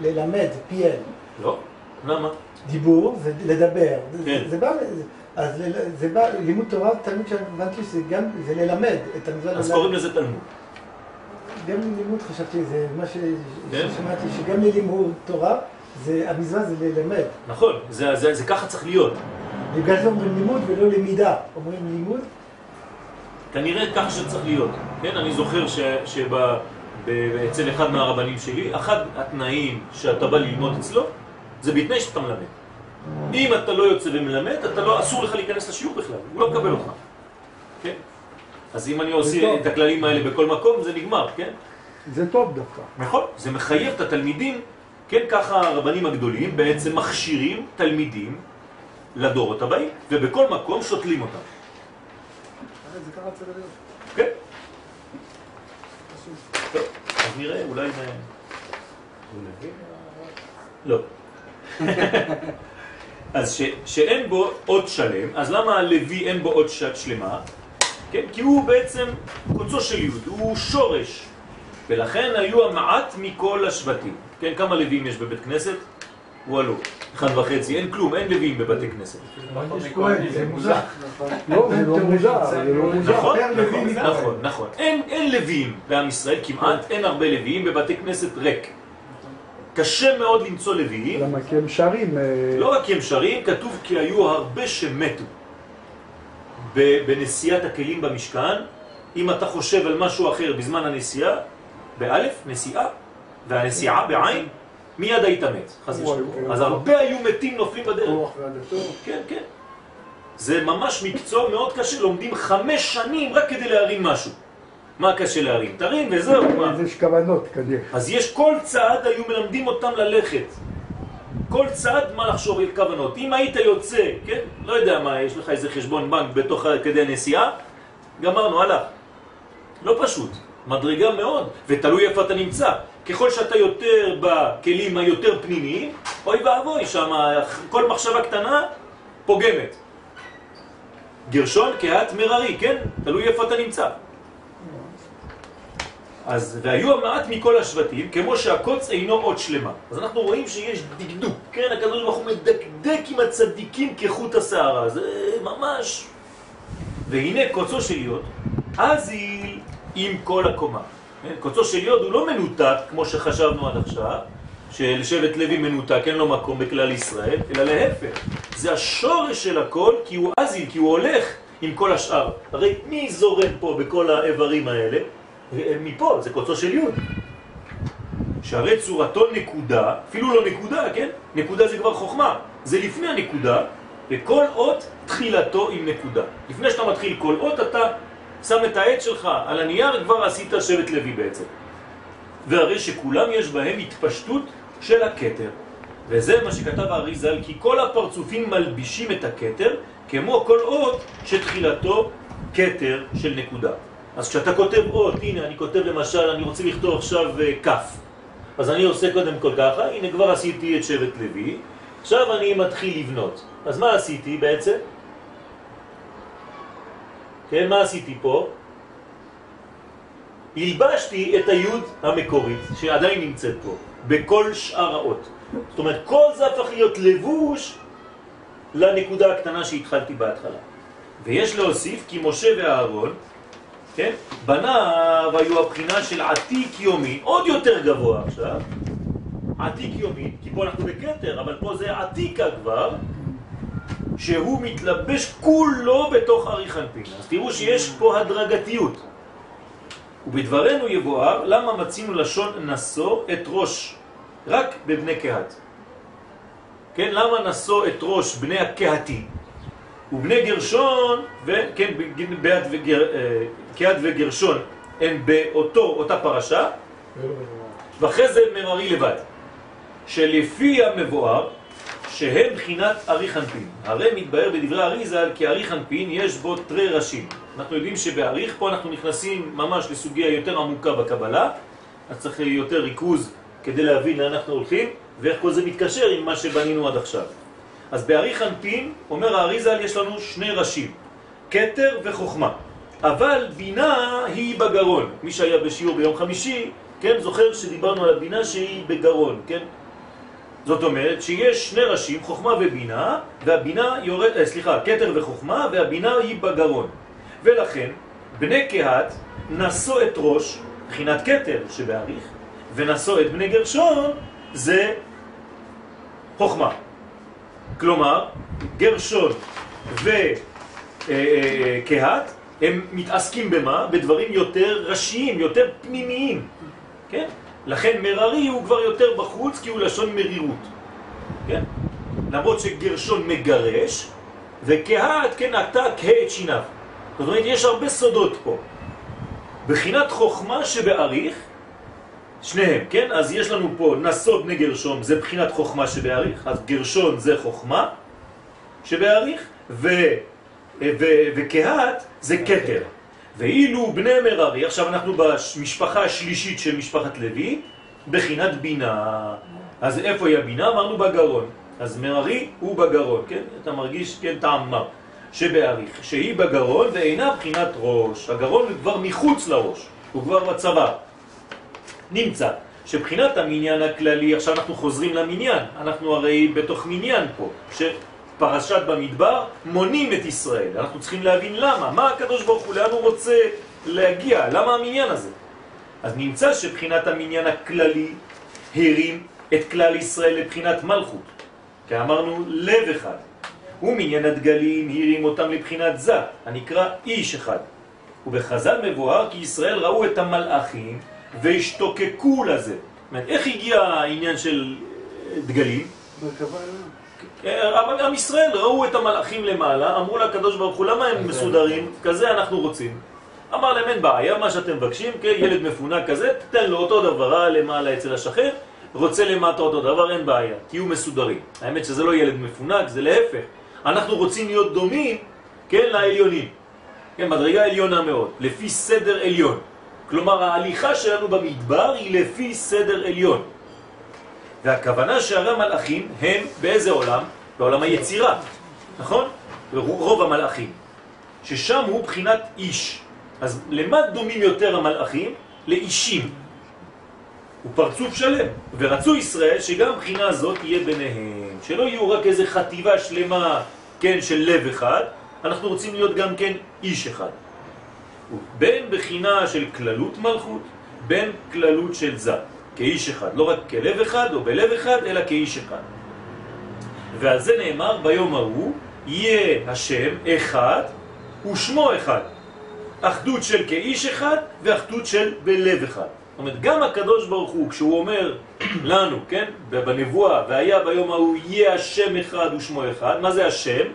ללמד, פיאל. לא? למה? דיבור זה לדבר. זה- כן. זה בא, זה- אז זה בא, לימוד תורה, תמיד שהבנתי שזה גם, זה ללמד את המצווה. אז. קוראים לזה תלמוד. גם לימוד חשבתי, זה מה כן. ששמעתי, שגם ללימוד תורה, זה, המצווה זה ללמד. נכון, זה, זה, זה ככה צריך להיות. בגלל זה אומרים לימוד ולא למידה. אומרים לימוד, כנראה ככה שצריך להיות. כן, אני זוכר ש, שב, ב, אצל אחד מהרבנים שלי, אחד התנאים שאתה בא ללמוד אצלו, זה בתנאי שאתה מלמד. אם אתה לא יוצא ומלמד, אתה לא, אסור לך להיכנס לשיעור בכלל, הוא לא מקבל אותך. כן? אז אם אני עושה. את הכללים האלה בכל מקום, זה נגמר, כן? זה טוב דווקא. נכון, זה מחייב את התלמידים, כן, ככה הרבנים הגדולים בעצם מכשירים תלמידים לדורות הבאים, ובכל מקום שותלים אותם. אה, זה ככה צריך להיות. כן? טוב, אז נראה, אולי... נביא? לא. אז שאין בו עוד שלם, אז למה הלוי אין בו עוד שלמה? כן, כי הוא בעצם קוצו של יוד, הוא שורש, ולכן היו המעט מכל השבטים. כן, כמה לוויים יש בבית כנסת? וואלו, אחד וחצי, אין כלום, אין לוויים בבתי כנסת. כהן, זה מוזר. נכון. לא, זה לא מוזר, זה לא מוזר. נכון, נכון. נכון, נכון. אין, אין לוויים בעם ישראל, כמעט אין הרבה לוויים, בבתי כנסת ריק. קשה מאוד למצוא לוויים, למה? כי הם שרים. אה, לא רק כי הם שרים, כתוב כי היו הרבה שמתו. בנשיאת הכלים במשכן, אם אתה חושב על משהו אחר בזמן הנסיעה, באלף, נסיעה, והנסיעה בעין, מיד היית מת, חס ושלום. אז הרבה היו מתים נופלים בדרך. כן, כן. זה ממש מקצוע מאוד קשה, לומדים חמש שנים רק כדי להרים משהו. מה קשה להרים? תרים וזהו, מה? יש כוונות כנראה. אז יש כל צעד היו מלמדים אותם ללכת. כל צעד מה לחשוב על כוונות. אם היית יוצא, כן? לא יודע מה, יש לך איזה חשבון בנק בתוך כדי הנסיעה, גמרנו, הלך. לא פשוט, מדרגה מאוד, ותלוי איפה אתה נמצא. ככל שאתה יותר בכלים היותר פנימיים, אוי ואבוי, שם כל מחשבה קטנה פוגמת. גרשון כהת מררי, כן? תלוי איפה אתה נמצא. אז, והיו המעט מכל השבטים, כמו שהקוץ אינו עוד שלמה. אז אנחנו רואים שיש דקדוק, כן? הקדוש ברוך הוא מדקדק עם הצדיקים כחוט השערה, זה ממש... והנה קוצו של יוד, אזיל עם כל הקומה. כן? קוצו של יוד הוא לא מנותק, כמו שחשבנו עד עכשיו, שלשבט לוי מנותק, אין לו מקום בכלל ישראל, אלא להפך. זה השורש של הכל, כי הוא אזיל, כי הוא הולך עם כל השאר. הרי מי זורם פה בכל האיברים האלה? מפה, זה קוצו של יוד. שהרי צורתו נקודה, אפילו לא נקודה, כן? נקודה זה כבר חוכמה, זה לפני הנקודה, וכל אות תחילתו עם נקודה. לפני שאתה מתחיל כל אות, אתה שם את העט שלך על הנייר, כבר עשית שבט לוי בעצם. והרי שכולם יש בהם התפשטות של הכתר. וזה מה שכתב האריזל, כי כל הפרצופים מלבישים את הכתר, כמו כל אות שתחילתו כתר של נקודה. אז כשאתה כותב אות, הנה אני כותב למשל, אני רוצה לכתוב עכשיו אה, כף. אז אני עושה קודם כל ככה, הנה כבר עשיתי את שבט לוי, עכשיו אני מתחיל לבנות. אז מה עשיתי בעצם? כן, מה עשיתי פה? הלבשתי את היוד המקורית, שעדיין נמצאת פה, בכל שאר האות. זאת אומרת, כל זה הפך להיות לבוש לנקודה הקטנה שהתחלתי בהתחלה. ויש להוסיף כי משה ואהרון, כן, בניו היו הבחינה של עתיק יומי, עוד יותר גבוה עכשיו, עתיק יומי, כי פה אנחנו בקטר, אבל פה זה עתיקה כבר, שהוא מתלבש כולו בתוך אריך אנפין. אז תראו שיש פה הדרגתיות. ובדברנו יבואר, למה מצינו לשון נשוא את ראש רק בבני קהת? כן, למה נשוא את ראש בני הקהתי? ובני גרשון, ביד וגר, אה, וגרשון הם באותו, אותה פרשה, ואחרי זה מררי לבד, שלפי המבואר, שהם בחינת ארי חנפין. הרי מתבהר בדברי אריזל כי ארי חנפין יש בו תרי ראשים. אנחנו יודעים שבאריך פה אנחנו נכנסים ממש לסוגיה יותר עמוקה בקבלה, אז צריך יותר ריכוז כדי להבין לאן אנחנו הולכים ואיך כל זה מתקשר עם מה שבנינו עד עכשיו. אז בארי חנפין, אומר האריזל, יש לנו שני ראשים, קטר וחוכמה. אבל בינה היא בגרון. מי שהיה בשיעור ביום חמישי, כן, זוכר שדיברנו על הבינה שהיא בגרון, כן? זאת אומרת שיש שני ראשים, חוכמה ובינה, והבינה יורד, אה, סליחה, קטר וחוכמה, והבינה היא בגרון. ולכן, בני קהת נשאו את ראש, בחינת קטר שבעריך, ונשאו את בני גרשון, זה חוכמה. כלומר, גרשון וקהת, אה, הם מתעסקים במה? בדברים יותר ראשיים, יותר פנימיים, כן? לכן מררי הוא כבר יותר בחוץ כי הוא לשון מרירות, כן? למרות שגרשון מגרש, וקהת כן עתה כהה את שיניו. זאת אומרת, יש הרבה סודות פה. בחינת חוכמה שבעריך, שניהם, כן? אז יש לנו פה נסוד בני גרשון, זה בחינת חוכמה שבעריך, אז גרשון זה חוכמה שבעריך, ו, ו, וקהת זה קטר. ואילו בני מררי, עכשיו אנחנו במשפחה השלישית של משפחת לוי, בחינת בינה. אז איפה היא הבינה? אמרנו בגרון. אז מררי הוא בגרון, כן? אתה מרגיש, כן, טעם מה? שבעריך, שהיא בגרון ואינה בחינת ראש. הגרון הוא כבר מחוץ לראש, הוא כבר בצבא. נמצא שבחינת המניין הכללי, עכשיו אנחנו חוזרים למניין, אנחנו הרי בתוך מניין פה, פרשת במדבר, מונים את ישראל. אנחנו צריכים להבין למה, מה הקדוש ברוך הוא, לאן הוא רוצה להגיע, למה המניין הזה. אז נמצא שבחינת המניין הכללי הרים את כלל ישראל לבחינת מלכות, כי אמרנו לב אחד. ומניין הדגלים הרים אותם לבחינת זה, הנקרא איש אחד. ובחז"ל מבואר כי ישראל ראו את המלאכים והשתוקקו לזה. איך הגיע העניין של דגלים? מרכבה אבל עם ישראל ראו את המלאכים למעלה, אמרו לקדוש ברוך הוא, למה הם מסודרים? כזה אנחנו רוצים. אמר להם, אין בעיה, מה שאתם מבקשים, כן, ילד מפונק כזה, תתן לו אותו דבר אה, למעלה אצל השכן, רוצה למטה אותו דבר, אין בעיה, תהיו מסודרים. האמת שזה לא ילד מפונק, זה להפך. אנחנו רוצים להיות דומים, כן, לעליונים. כן, מדרגה עליונה מאוד, לפי סדר עליון. כלומר, ההליכה שלנו במדבר היא לפי סדר עליון. והכוונה שהרי המלאכים הם באיזה עולם? בעולם היצירה, נכון? רוב המלאכים, ששם הוא בחינת איש. אז למה דומים יותר המלאכים? לאישים. הוא פרצוף שלם, ורצו ישראל שגם בחינה הזאת תהיה ביניהם, שלא יהיו רק איזה חטיבה שלמה, כן, של לב אחד, אנחנו רוצים להיות גם כן איש אחד. בין בחינה של כללות מלכות, בין כללות של זה. כאיש אחד, לא רק כלב אחד או בלב אחד, אלא כאיש אחד. ועל זה נאמר ביום ההוא, יהיה השם אחד ושמו אחד. אחדות של כאיש אחד ואחדות של בלב אחד. זאת אומרת, גם הקדוש ברוך הוא, כשהוא אומר לנו, כן, בנבואה, והיה ביום ההוא יהיה השם אחד ושמו אחד, מה זה השם?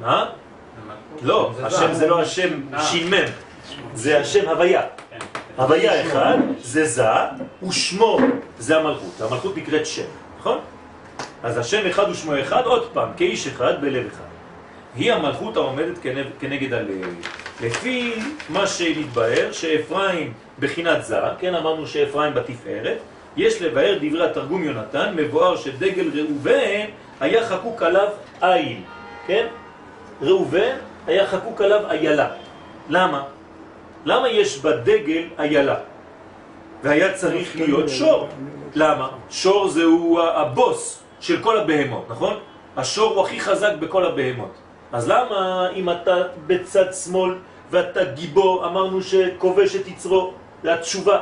מה? לא, השם זה לא השם שימם, זה השם הוויה. הוויה אחד זה זה, ושמו זה המלכות. המלכות נקראת שם, נכון? אז השם אחד ושמו אחד, עוד פעם, כאיש אחד בלב אחד. היא המלכות העומדת כנגד, הלב. לפי מה שנתבהר, שאפרים בחינת זה, כן אמרנו שאפרים בתפארת, יש לבאר דברי התרגום יונתן, מבואר שדגל ראובן היה חקוק עליו איל, כן? ראובן היה חקוק עליו איילה. למה? למה יש בדגל איילה? והיה צריך להיות שור. למה? שור זהו הבוס של כל הבהמות, נכון? השור הוא הכי חזק בכל הבהמות. אז למה אם אתה בצד שמאל ואתה גיבור, אמרנו שכובש את יצרו, זה התשובה.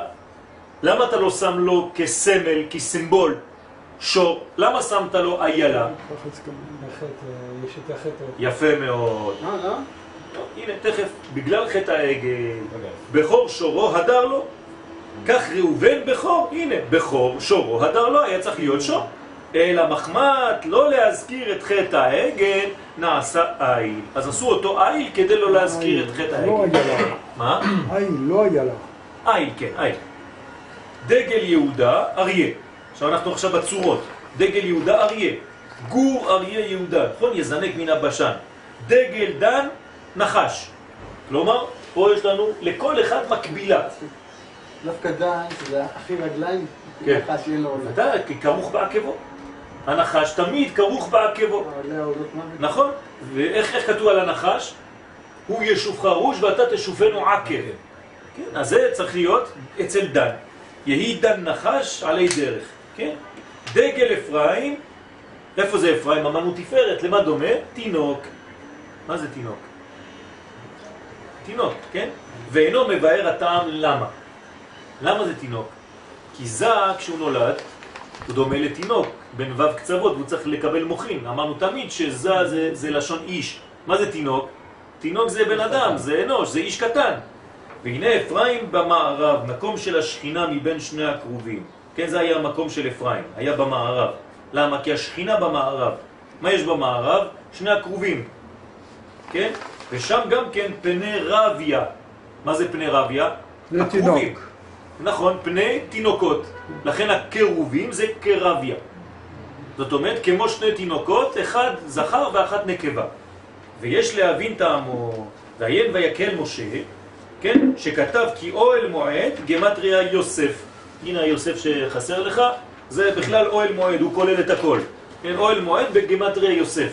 למה אתה לא שם לו כסמל, כסימבול, שור? למה שמת לו איילה? החטא. יפה מאוד. לא? טוב, הנה, תכף, בגלל חטא העגל, בכור שורו הדר לו. כך ראובן בכור, הנה, בכור שורו הדר לו, היה צריך להיות שור. אלא מחמד לא להזכיר את חטא העגל, נעשה איל. אז עשו אותו איל כדי לא להזכיר את חטא לא העגל. מה? איל, לא היה לה. איל, כן, איל. דגל יהודה, אריה. עכשיו אנחנו עכשיו בצורות. דגל יהודה, אריה. גור אריה יהודה, נכון? יזנק מן הבשן. דגל דן, נחש. כלומר, פה יש לנו לכל אחד מקבילה. דווקא דן, שזה הכי רגליים, כן. ככה שיהיה לו עולה. ודאי, כרוך בעקבו. הנחש תמיד כרוך בעקבו. עולות מוות. נכון? ואיך איך כתוב על הנחש? הוא ישופך רוש ואתה תשופנו עקב. כן, אז זה צריך להיות אצל דן. יהי דן נחש עלי דרך. כן? דגל אפרים, איפה זה אפרים? אמרנו תפארת, למה דומה? תינוק. מה זה תינוק? תינוק, כן? ואינו מבאר הטעם למה. למה זה תינוק? כי זה כשהוא נולד, הוא דומה לתינוק, בן ו' קצוות, והוא צריך לקבל מוחין. אמרנו תמיד שזה זה, זה לשון איש. מה זה תינוק? תינוק זה בן אדם, זה אנוש, זה איש קטן. והנה אפרים במערב, מקום של השכינה מבין שני הקרובים. כן, זה היה המקום של אפרים, היה במערב. למה? כי השכינה במערב. מה יש במערב? שני הקרובים. כן? ושם גם כן פני רביה. מה זה פני רביה? הקרובים. תינוק. נכון, פני תינוקות. לכן הקרובים זה קרביה. זאת אומרת, כמו שני תינוקות, אחד זכר ואחת נקבה. ויש להבין טעמו, ועיין ויקל משה, כן, שכתב כי אוהל מועד, גמטריה יוסף. הנה היוסף שחסר לך, זה בכלל אוהל מועד, הוא כולל את הכל. כן, אוהל מועד בגמטריה יוסף.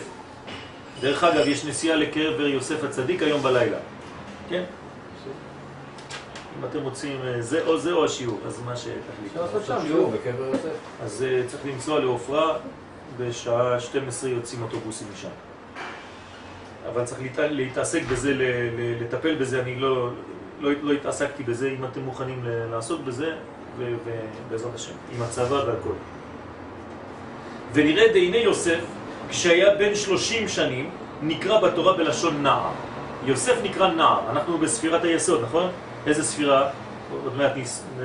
דרך אגב, יש נסיעה לקבר יוסף הצדיק היום בלילה. כן? אם אתם רוצים אה, זה או זה או השיעור, אז מה שתחליט. אפשר לעשות שם שיעור שיעור. בקבר יוסף. אז אה, צריך לנסוע לעופרה, בשעה 12 יוצאים אוטובוסים משם. אבל צריך להת- להתעסק בזה, לטפל בזה, אני לא, לא, לא התעסקתי בזה, אם אתם מוכנים לעסוק בזה, ובעזרת השם, עם הצבא והכל. ונראה דהנה יוסף, כשהיה בן 30 שנים, נקרא בתורה בלשון נער. יוסף נקרא נער, אנחנו בספירת היסוד, נכון? איזה ספירה? עוד מעט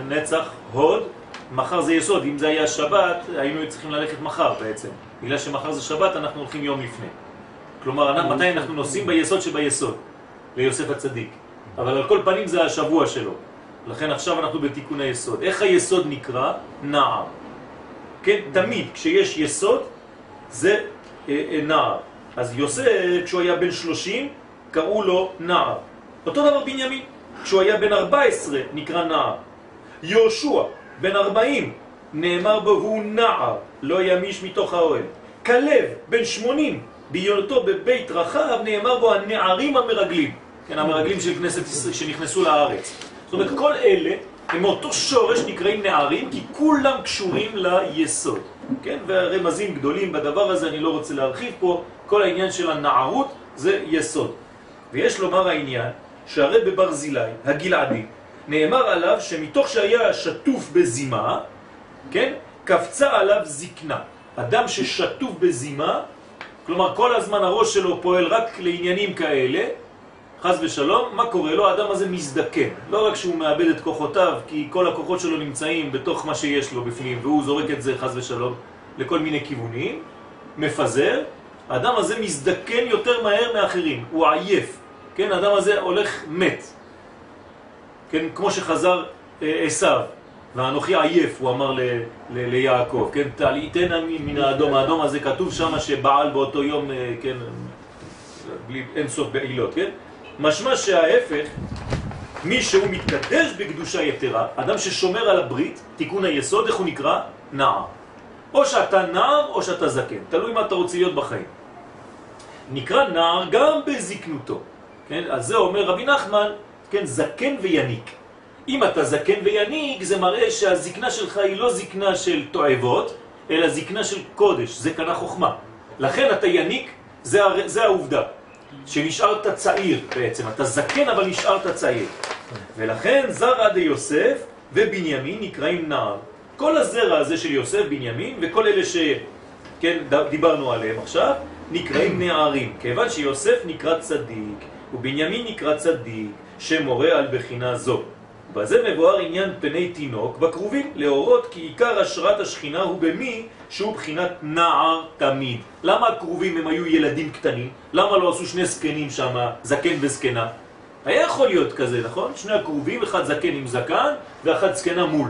נצח, הוד, מחר זה יסוד, אם זה היה שבת, היינו צריכים ללכת מחר בעצם. בגלל שמחר זה שבת, אנחנו הולכים יום לפני. כלומר, מתי אנחנו נוסעים ביסוד שביסוד, ליוסף הצדיק. אבל על כל פנים זה השבוע שלו. לכן עכשיו אנחנו בתיקון היסוד. איך היסוד נקרא? נער. כן, תמיד כשיש יסוד זה אה, אה, נער. אז יוסף, כשהוא היה בן 30, קראו לו נער. אותו דבר בנימין, כשהוא היה בן 14, נקרא נער. יהושע, בן 40, נאמר בו הוא נער, לא ימיש מתוך האוהל. כלב, בן 80, בהיותו בבית רחב, נאמר בו הנערים המרגלים. כן, המרגלים של כנסת ישראל שנכנסו לארץ. זאת אומרת, כל אלה הם מאותו שורש נקראים נערים, כי כולם קשורים ליסוד. כן, והרמזים גדולים בדבר הזה, אני לא רוצה להרחיב פה, כל העניין של הנערות זה יסוד. ויש לומר העניין שהרי בברזילי, הגלעדי, נאמר עליו שמתוך שהיה שטוף בזימה, כן, קפצה עליו זקנה. אדם ששטוף בזימה, כלומר כל הזמן הראש שלו פועל רק לעניינים כאלה, חז ושלום, מה קורה לו? האדם הזה מזדקן. לא רק שהוא מאבד את כוחותיו, כי כל הכוחות שלו נמצאים בתוך מה שיש לו בפנים, והוא זורק את זה, חז ושלום, לכל מיני כיוונים, מפזר, האדם הזה מזדקן יותר מהר מאחרים, הוא עייף. כן, האדם הזה הולך מת. כן, כמו שחזר אה, עשיו, ואנוכי עייף, הוא אמר ל, ל, ליעקב, כן, תעליתנה מן האדום, האדום הזה כתוב שם שבעל באותו יום, אה, כן, בלי אין סוף בעילות, כן? משמע שההפך, מי שהוא מתקדש בקדושה יתרה, אדם ששומר על הברית, תיקון היסוד, איך הוא נקרא? נער. או שאתה נער או שאתה זקן, תלוי מה אתה רוצה להיות בחיים. נקרא נער גם בזקנותו, כן? אז זה אומר רבי נחמן, כן, זקן ויניק. אם אתה זקן ויניק, זה מראה שהזקנה שלך היא לא זקנה של תועבות, אלא זקנה של קודש, זה קנה חוכמה. לכן אתה יניק, זה. זה העובדה, שנשארת צעיר בעצם, אתה זקן אבל נשארת צעיר. ולכן זרע יוסף ובנימין נקראים נער. כל הזרע הזה של יוסף, בנימין, וכל אלה שדיברנו עליהם עכשיו, נקראים נערים, כיוון שיוסף נקרא צדיק, ובנימין נקרא צדיק, שמורה על בחינה זו. בזה מבואר עניין פני תינוק בקרובים, להורות כי עיקר השראת השכינה הוא במי שהוא בחינת נער תמיד. למה הקרובים הם היו ילדים קטנים? למה לא עשו שני זקנים שם, זקן וזקנה? היה יכול להיות כזה, נכון? שני הקרובים, אחד זקן עם זקן ואחד זקנה מול.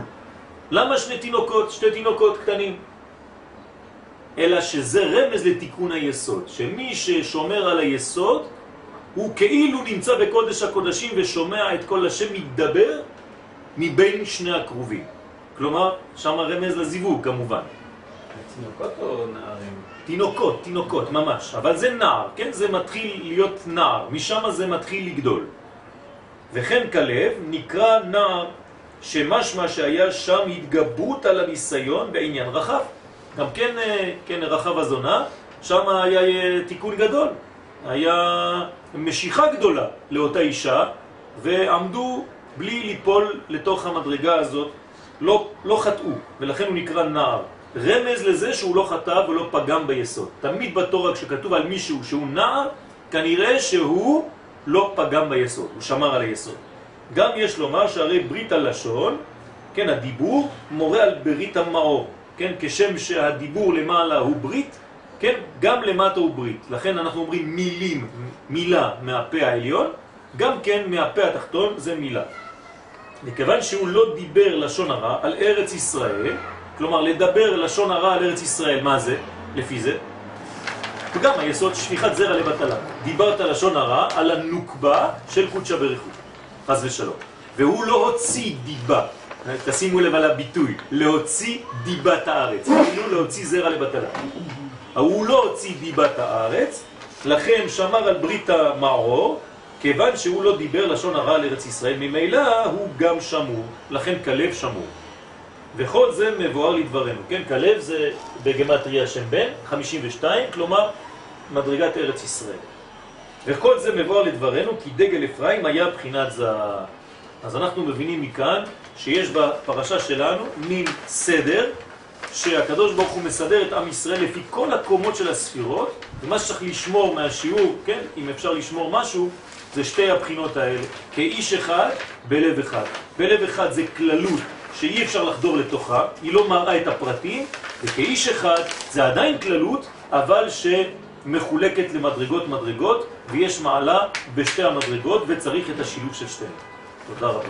למה שני תינוקות, שתי תינוקות קטנים? אלא שזה רמז לתיקון היסוד, שמי ששומר על היסוד הוא כאילו נמצא בקודש הקודשים ושומע את כל השם מתדבר מבין שני הקרובים. כלומר, שם רמז לזיווג כמובן. תינוקות או נערים? תינוקות, תינוקות, ממש. אבל זה נער, כן? זה מתחיל להיות נער, משם זה מתחיל לגדול. וכן כלב נקרא נער שמשמע שהיה שם התגברות על הניסיון בעניין רחב. גם כן, אה, כן רחב הזונה, שם היה אה, תיקון גדול. היה משיכה גדולה לאותה אישה, ועמדו בלי ליפול לתוך המדרגה הזאת, לא, לא חטאו, ולכן הוא נקרא נער. רמז לזה שהוא לא חטא ולא פגם ביסוד. תמיד בתורה כשכתוב על מישהו שהוא נער, כנראה שהוא לא פגם ביסוד, הוא שמר על היסוד. גם יש לומר שהרי ברית הלשון, כן, הדיבור, מורה על ברית המאור, כן, כשם שהדיבור למעלה הוא ברית, כן, גם למטה הוא ברית. לכן אנחנו אומרים מילים, מילה מהפה העליון, גם כן מהפה התחתון זה מילה. מכיוון שהוא לא דיבר לשון הרע על ארץ ישראל, כלומר לדבר לשון הרע על ארץ ישראל, מה זה? לפי זה? וגם היסוד שפיכת זרע לבטלה. דיברת לשון הרע על הנוקבה של קודשה ברכות. חס ושלום. והוא לא הוציא דיבה, תשימו לב על הביטוי, להוציא דיבת הארץ, כאילו להוציא זרע לבטלה. הוא לא הוציא דיבת הארץ, לכן שמר על ברית המערור, כיוון שהוא לא דיבר לשון הרע על ארץ ישראל, ממילא הוא גם שמור, לכן כלב שמור. וכל זה מבואר לדברנו, כן? כלב זה בגמטריה שם בן, 52, כלומר מדרגת ארץ ישראל. וכל זה מבואר לדברנו כי דגל אפרים היה בחינת זה. אז אנחנו מבינים מכאן שיש בפרשה שלנו מין סדר שהקדוש ברוך הוא מסדר את עם ישראל לפי כל הקומות של הספירות ומה שצריך לשמור מהשיעור, כן, אם אפשר לשמור משהו, זה שתי הבחינות האלה, כאיש אחד בלב אחד. בלב אחד זה כללות שאי אפשר לחדור לתוכה, היא לא מראה את הפרטים, וכאיש אחד זה עדיין כללות, אבל ש... מחולקת למדרגות מדרגות, ויש מעלה בשתי המדרגות, וצריך את השילוב של שתיהן. תודה רבה.